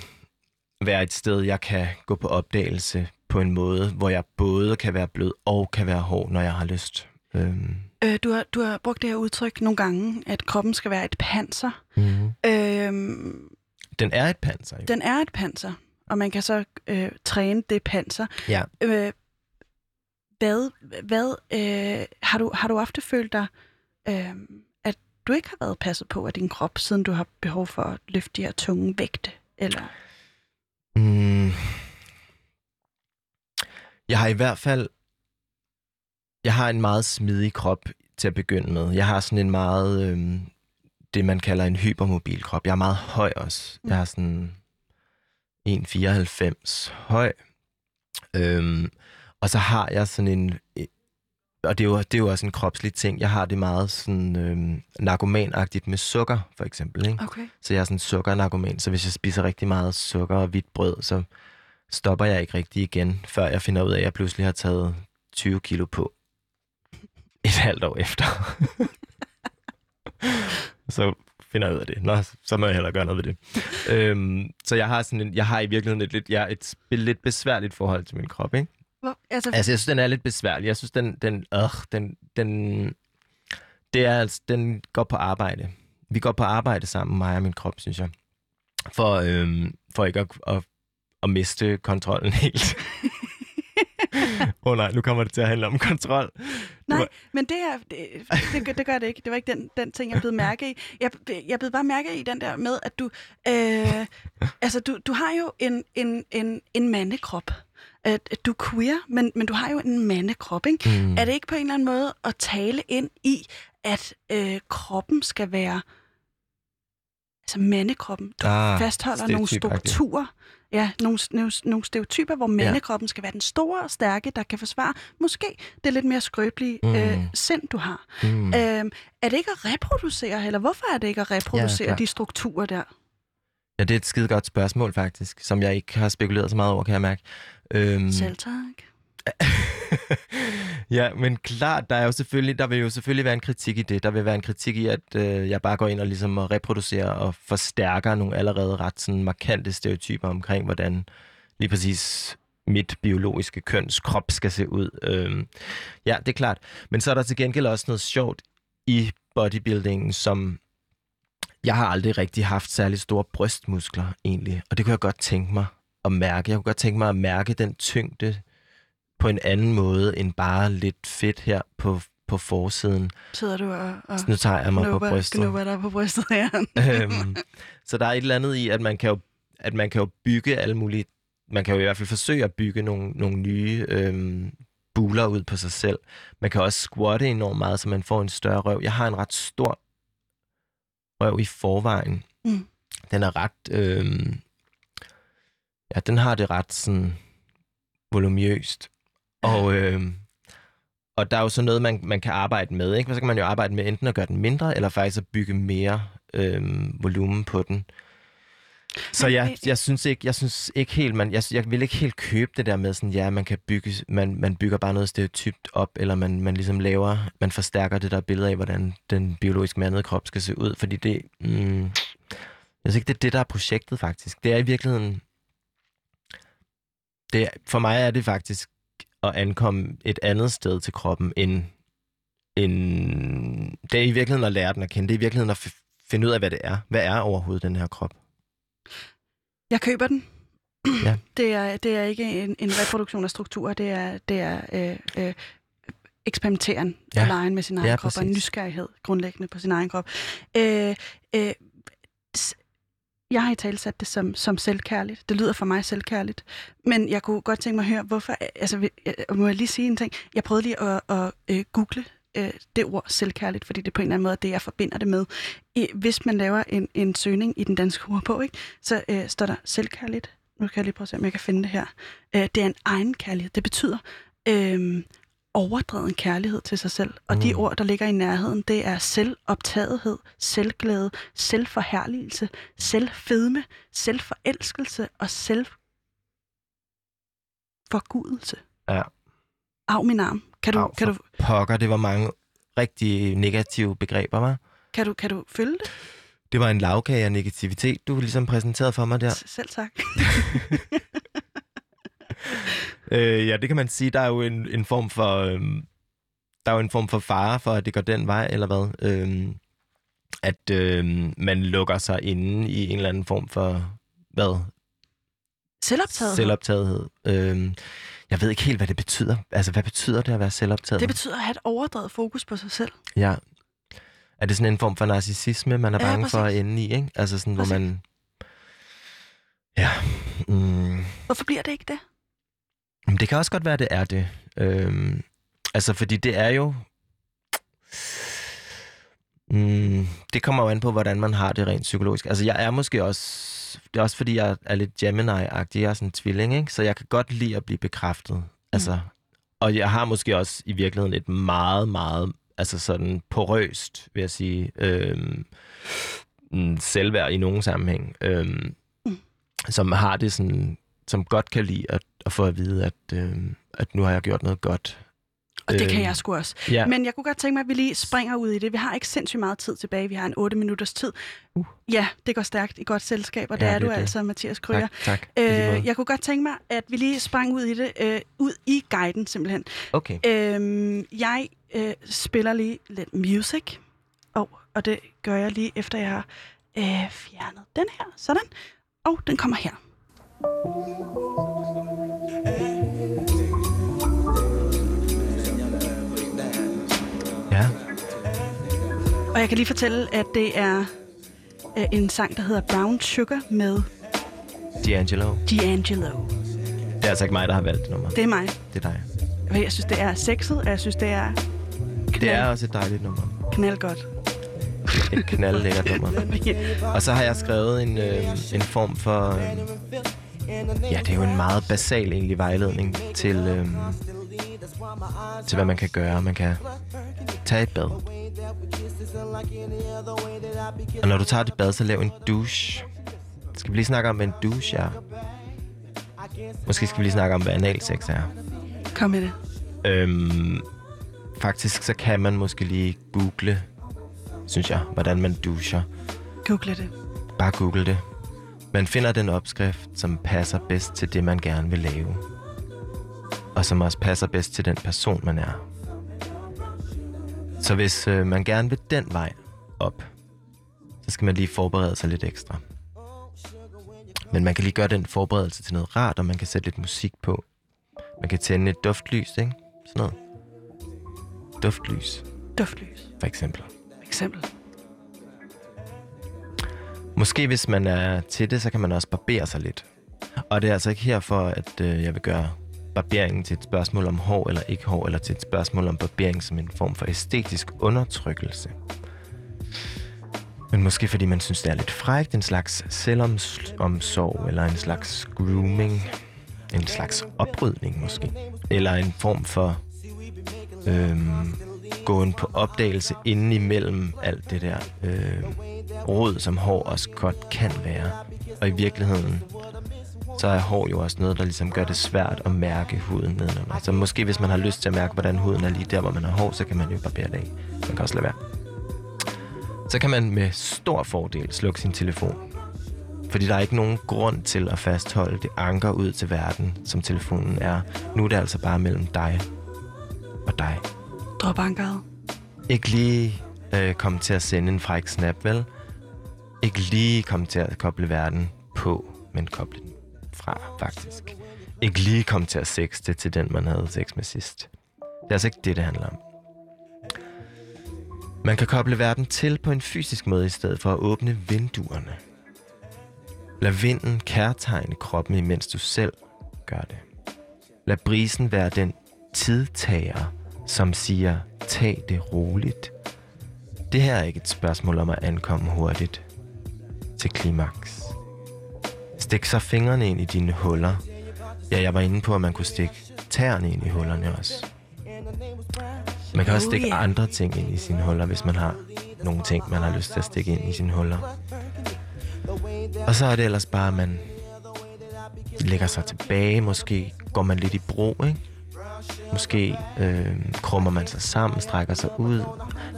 være et sted, jeg kan gå på opdagelse på en måde, hvor jeg både kan være blød og kan være hård, når jeg har lyst. Øhm, Øh, du, har, du har brugt det her udtryk nogle gange, at kroppen skal være et panser. mm-hmm. Øh, Den er et panser, jo. den er et panser, og man kan så øh, træne det panser. Ja. Øh, hvad hvad øh, har, du, har du ofte følt dig, øh, at du ikke har været passet på af din krop, siden du har behov for at løfte de her tunge vægte? Eller? Mm. Jeg har i hvert fald... Jeg har en meget smidig krop til at begynde med. Jeg har sådan en meget... Øhm, det, man kalder en hypermobil krop. Jeg er meget høj også. Jeg har sådan 1,94 høj. Øhm, og så har jeg sådan en... Og det er, jo, det er jo også en kropslig ting. Jeg har det meget sådan øhm, narkomanagtigt med sukker, for eksempel. Ikke? Okay. Så jeg er sådan en sukkernarkoman. Så hvis jeg spiser rigtig meget sukker og hvidt brød, så stopper jeg ikke rigtig igen, før jeg finder ud af, at jeg pludselig har taget 20 kilo på et halvt år efter. så finder jeg ud af det. Nå, så må jeg hellere gøre noget ved det. øhm, så jeg har, sådan en, jeg har i virkeligheden et lidt, jeg, et, et lidt besværligt forhold til min krop, ikke? Hvor, altså, Altså, jeg synes, den er lidt besværlig. Jeg synes, den, den, øh, den, den, det er, altså, den går på arbejde. Vi går på arbejde sammen, mig og min krop, synes jeg. For, øhm, for ikke at, at, at miste kontrollen helt. Åh oh, nej, nu kommer det til at handle om kontrol. Nej, var- men det, er, det, det, gør- det gør det ikke. Det var ikke den, den ting, jeg blev mærke i. Jeg, jeg blev bare mærke i den der med, at du... Øh, altså, du, du har jo en, en, en, en mandekrop. At, du er queer, men, men du har jo en mandekrop, ikke? Mm. Er det ikke på en eller anden måde at tale ind i, at øh, kroppen skal være... Altså mandekroppen. Du Ah, fastholder nogle strukturer. Ja, nogle, nogle, nogle stereotyper, hvor mandekroppen skal være den store og stærke, der kan forsvare måske det lidt mere skrøbelige Mm. øh, sind, du har. Mm. Øhm, er det ikke at reproducere, eller hvorfor er det ikke at reproducere klart. de strukturer der? Ja, det er et skide godt spørgsmål, faktisk, som jeg ikke har spekuleret så meget over, kan jeg mærke. Øhm, Selv tak. ja, men klart, der er jo selvfølgelig, der vil jo selvfølgelig være en kritik i det. Der vil være en kritik i, at øh, jeg bare går ind og ligesom reproducerer og forstærker nogle allerede ret sådan markante stereotyper omkring, hvordan lige præcis mit biologiske køns krop skal se ud. Øh, ja, det er klart. Men så er der til gengæld også noget sjovt i bodybuildingen, som jeg har aldrig rigtig haft særlig store brystmuskler egentlig, og det kunne jeg godt tænke mig at mærke. Jeg kunne godt tænke mig at mærke den tyngde på en anden måde end bare lidt fedt her på, på forsiden. Sidder du og, og Så nu tager jeg mig på knupper, brystet. knupper dig på brystet her? øhm, så der er et eller andet i, at man kan jo, at man kan jo bygge alle mulige... Man kan jo i hvert fald forsøge at bygge nogle, nogle nye øhm, buler ud på sig selv. Man kan også squatte enormt meget, så man får en større røv. Jeg har en ret stor røv i forvejen. Mm. Den er ret... Øhm, ja, den har det ret sådan volumøst. Og, øhm, og der er jo så noget, man, man kan arbejde med. Ikke? Så kan man jo arbejde med enten at gøre den mindre, eller faktisk at bygge mere øhm, volumen på den. Så jeg, jeg synes ikke, jeg synes ikke helt, man, jeg, jeg vil ikke helt købe det der med sådan, ja, man kan bygge, man, man bygger bare noget stereotypt op, eller man, man ligesom laver, man forstærker det der billede af, hvordan den biologisk mandede krop skal se ud, fordi det, mm, jeg synes ikke, det er det, der er projektet faktisk. Det er i virkeligheden, det for mig er det faktisk at ankomme et andet sted til kroppen, end, end det er i virkeligheden at lære den at kende. Det er i virkeligheden at finde ud af, hvad det er. Hvad er overhovedet den her krop? Jeg køber den. Ja. Det, er, det er ikke en, en reproduktion af strukturer, det er, det er øh, øh, eksperimenteren ja. Og lejen med sin egen Ja, krop, og præcis. nysgerrighed grundlæggende på sin egen krop. Øh, øh, jeg har i tale sat det som, som selvkærligt. Det lyder for mig selvkærligt. Men jeg kunne godt tænke mig at høre, hvorfor... Altså, må jeg lige sige en ting? Jeg prøvede lige at, at at google øh, det ord selvkærligt, fordi det på en eller anden måde er det, jeg forbinder det med. I, hvis man laver en, en søgning i den danske ordbog, ikke, så øh, står der selvkærligt. Nu kan jeg lige prøve at se, om jeg kan finde det her. Øh, det er en egen kærlighed. Det betyder øh, overdreven kærlighed til sig selv. Og de Mm. ord, der ligger i nærheden, det er selvoptagethed, selvglæde, selvforherligelse, selvfedme, selvforelskelse og selvforgudelse. Ja. Af min arm. Kan du, Au, kan, du, Pokker, det var mange rigtig negative begreber, var. kan, du, kan du følge det? Det var en lavkage af negativitet, du ligesom præsenterede for mig der. Selv tak. Øh, ja, det kan man sige. Der er jo en, en form for... Øhm, der er jo en form for fare for, at det går den vej, eller hvad? Øhm, at øhm, man lukker sig inde i en eller anden form for... Hvad? Selvoptagethed. Selvoptagethed. Øhm, jeg ved ikke helt, hvad det betyder. Altså, hvad betyder det at være selvoptaget? Det betyder at have et overdrevet fokus på sig selv. Ja. Er det sådan en form for narcissisme, man er Ja, bange for at præcis. ende i, ikke? Altså sådan, hvor Præcis. man... Ja. Mm, Hvorfor bliver det ikke det? Det kan også godt være, det er det. Øhm, altså, fordi det er jo... Mm, det kommer jo an på, hvordan man har det rent psykologisk. Altså, jeg er måske også... Det er også, fordi jeg er lidt Gemini-agtig. Jeg er sådan en tvilling, ikke? Så jeg kan godt lide at blive bekræftet. Altså, og jeg har måske også i virkeligheden et meget, meget altså sådan porøst, vil jeg sige, øhm, mm, selvværd i nogen sammenhæng, øhm, mm. som har det sådan, som godt kan lide at, at få at vide, at, øhm, at nu har jeg gjort noget godt. Og det kan jeg sgu også. Ja. Men jeg kunne godt tænke mig, at vi lige springer ud i det. Vi har ikke sindssygt meget tid tilbage. Vi har en 8 minutters tid. Uh. Ja, det går stærkt i godt selskab, og det ja, er det du det. altså, Mathias Krøger. Tak, tak. Øh, jeg kunne godt tænke mig, at vi lige sprang ud i det, øh, ud i guiden simpelthen. Okay. Øh, jeg øh, spiller lige lidt music, og, og det gør jeg lige efter jeg har øh, fjernet den her. Sådan. Og den kommer her. Ja. Og jeg kan lige fortælle, at det er øh, en sang, der hedder Brown Sugar med D'Angelo. D'Angelo. Det er altså ikke mig, der har valgt det nummer. Det er mig. Det er dig. Jeg synes, det er sexet, og jeg synes, det er knald, Det er også et dejligt nummer. knald godt. Et knaldlækkert nummer. Og så har jeg skrevet en, øh, en form for... Øh, ja, det er jo en meget basal egentlig vejledning til, øh, til hvad man kan gøre. Man kan tage et bad. Og når du tager det bad, så lav en douche. Skal vi lige snakke om, hvad en douche er? Måske skal vi lige snakke om, hvad analsex er. Kom med det. Øhm, faktisk så kan man måske lige google, synes jeg, hvordan man duscher. Google det. Bare google det. Man finder den opskrift, som passer bedst til det, man gerne vil lave. Og som også passer bedst til den person, man er. Så hvis øh, man gerne vil den vej op, så skal man lige forberede sig lidt ekstra. Men man kan lige gøre den forberedelse til noget rart, og man kan sætte lidt musik på. Man kan tænde et duftlys, ikke? Sådan noget. Duftlys, Duftlys. for eksempel. Eksempel. Måske hvis man er til det, så kan man også barbere sig lidt. Og det er altså ikke her for, at øh, jeg vil gøre barberingen til et spørgsmål om hår eller ikke hår, eller til et spørgsmål om barbering som en form for æstetisk undertrykkelse. Men måske fordi man synes, det er lidt frægt, en slags selvomsorg, eller en slags grooming, en slags oprydning måske. Eller en form for øhm, gåen på opdagelse inden imellem alt det der øh, rod, som hår også godt kan være. Og i virkeligheden, så er hår jo også noget, der ligesom gør det svært at mærke huden nedenunder. Så måske hvis man har lyst til at mærke, hvordan huden er lige der, hvor man har hår, så kan man jo barbere det af. Man kan også lade være. Så kan man med stor fordel slukke sin telefon. Fordi der er ikke nogen grund til at fastholde det anker ud til verden, som telefonen er. Nu er det altså bare mellem dig og dig. Drop ankeret. Ikke lige øh, komme til at sende en fræk snap, vel? Ikke lige komme til at koble verden på, men koble den fra, faktisk. Ikke lige komme til at sexte til den, man havde sex med sidst. Det er altså ikke det, det handler om. Man kan koble verden til på en fysisk måde i stedet for at åbne vinduerne. Lad vinden kærtegne kroppen, imens du selv gør det. Lad brisen være den tidtager, som siger, tag det roligt. Det her er ikke et spørgsmål om at ankomme hurtigt til klimaks. Stik så fingrene ind i dine huller. Ja, jeg var inde på, at man kunne stikke tæerne ind i hullerne også. Man kan også Oh, stikke ja. andre ting ind i sine huller, hvis man har nogle ting, man har lyst til at stikke ind i sine huller. Og så er det ellers bare, at man lægger sig tilbage. Måske går man lidt i bro, ikke? Måske øh, krummer man sig sammen, strækker sig ud.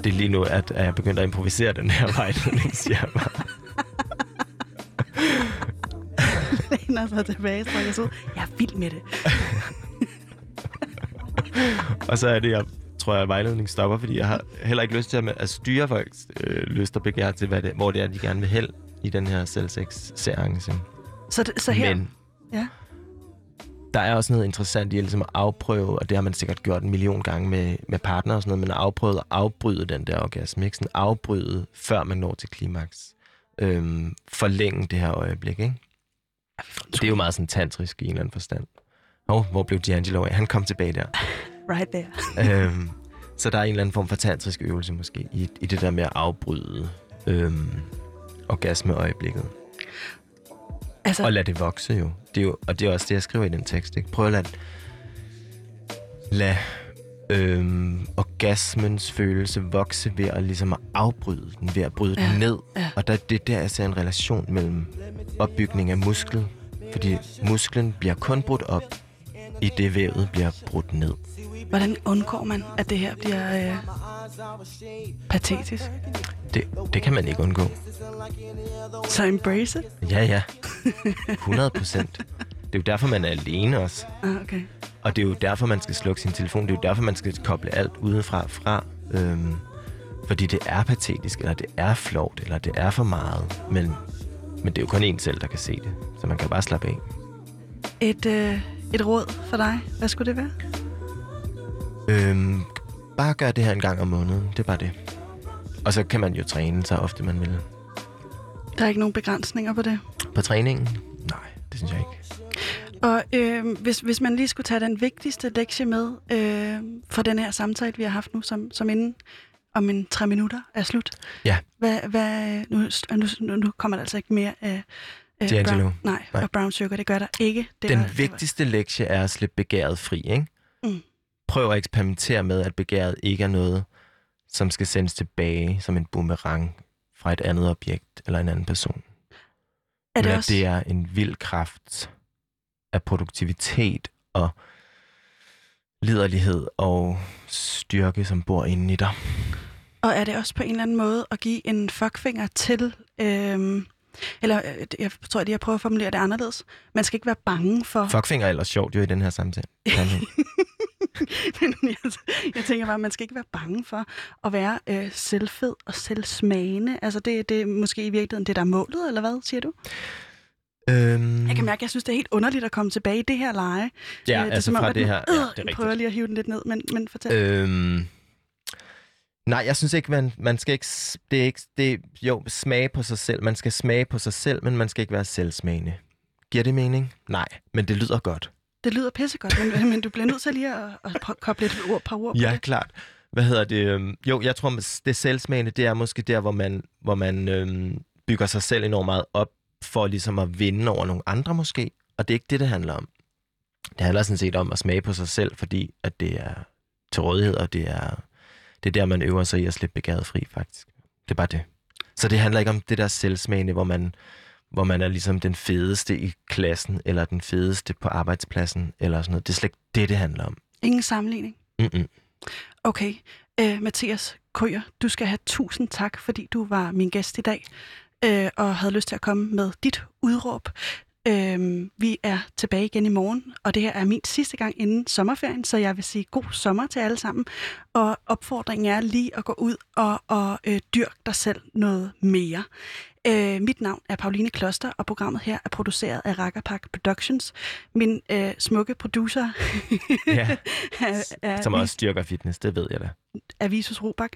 Det er lige nu, at, at jeg begynder at improvisere den her vejledning, siger jeg bare. Læner sig tilbage, strækker sig ud. Jeg er vild med det. Og så er det, jeg tror, at vejledningen stopper, fordi jeg har heller ikke lyst til at, at styre folks øh, lyst og begær til, hvad det, hvor det er, de gerne vil hen i den her selvsex-seance. Så, det, så her... Men Ja. Der er også noget interessant i ligesom at afprøve, og det har man sikkert gjort en million gange med, med partner og sådan noget, men at afprøve at afbryde den der orgasme, ikke? Sådan afbryde, før man når til klimaks. Øhm, forlænge det her øjeblik, ikke? Det er jo meget sådan tantrisk i en eller anden forstand. Åh, oh, hvor blev D'Angelo af? Han kom tilbage der. Right there. øhm, så der er en eller anden form for tantrisk øvelse måske, i, i det der med at afbryde øhm, orgasmeøjeblikket. Altså, Og lade det vokse jo. Det er jo. Og det er også det, jeg skriver i den tekst. Ikke? Prøv at lade, lade øhm, orgasmens følelse vokse ved at, ligesom at afbryde den, ved at bryde Ja, den ned. ja. Og der, det er der, jeg ser en relation mellem opbygning af muskel, fordi musklen bliver kun brudt op, i det vævet bliver brudt ned. hvordan undgår man, at det her bliver øh, patetisk? Det, det kan man ikke undgå. Så embrace it? Ja, ja. 100 procent. Det er jo derfor, man er alene også. Ah, okay. Og det er jo derfor, man skal slukke sin telefon. Det er jo derfor, man skal koble alt udefra fra. Øhm, fordi det er patetisk, eller det er flovt, eller det er for meget. Men, men det er jo kun en selv, der kan se det. Så man kan bare slappe af. Et, øh, et råd for dig, hvad skulle det være? Øhm, bare gør det her en gang om måneden. Det er bare det. Og så kan man jo træne så ofte, man vil. Der er ikke nogen begrænsninger på det. På træningen? Nej, det synes jeg ikke. Og øh, hvis, hvis man lige skulle tage den vigtigste lektie med øh, for den her samtale, vi har haft nu, som, som inden om en tre minutter er slut. Ja. Hvad, hvad, nu, nu, nu kommer der altså ikke mere af øh, D'Angelo. brown, nej, Nej. og brown sugar. Det gør der ikke. Det Den var, det vigtigste lektie er at slippe begæret fri, ikke? Mm. Prøv at eksperimentere med, at begæret ikke er noget, som skal sendes tilbage som en boomerang fra et andet objekt eller en anden person. Er det Men også, det er en vild kraft af produktivitet og liderlighed og styrke, som bor inde i dig. Og er det også på en eller anden måde at give en fuckfinger til... Øh, eller øh, jeg tror, at jeg prøver at formulere det anderledes. Man skal ikke være bange for... Fuckfinger er ellers sjovt jo i den her samtale. Men jeg, jeg tænker bare, at man skal ikke være bange for at være øh, selvfed og selvsmagende. Altså det, det er måske i virkeligheden det, der er målet, eller hvad siger du? øhm, Jeg kan mærke, at jeg synes, det er helt underligt at komme tilbage i det her leje. ja, Øh, det er altså som om, fra det her. Ja, det er Øh, jeg prøver rigtigt. lige at hive den lidt ned, men, men fortæl. Øhm, nej, jeg synes ikke, man, man skal ikke, det er ikke, det jo, smage på sig selv. Man skal smage på sig selv, men man skal ikke være selvsmagende. Giver det mening? Nej, men det lyder godt. Det lyder pissegodt, men, men du bliver nødt til lige at, at koble et ord, par ord på Ja, det. klart. Hvad hedder det? øhm, Jo, jeg tror, det selvsmagende, det er måske der, hvor man, hvor man øhm, bygger sig selv enormt meget op for ligesom at vinde over nogle andre måske. Og det er ikke det, det handler om. Det handler sådan set om at smage på sig selv, fordi at det er til rådighed, og det er, det er der, man øver sig i at slippe begæret fri, faktisk. Det er bare det. Så det handler ikke om det der selvsmagende, hvor man, hvor man er ligesom den fedeste i klassen, eller den fedeste på arbejdspladsen, eller sådan noget. Det er slet ikke det, det handler om. Ingen sammenligning. Mm-mm. Okay, øh, Mathias Kryer, du skal have tusind tak, fordi du var min gæst i dag, øh, og havde lyst til at komme med dit udråb. Øh, vi er tilbage igen i morgen, og det her er min sidste gang inden sommerferien, så jeg vil sige god sommer til alle sammen. Og opfordringen er lige at gå ud og, og øh, dyrke dig selv noget mere. Øh, mit navn er Pauline Kloster, og programmet her er produceret af Rakkerpak Productions. Min øh, smukke producer Ja, er, er, som også styrker fitness, det ved jeg da. er Visus Robak.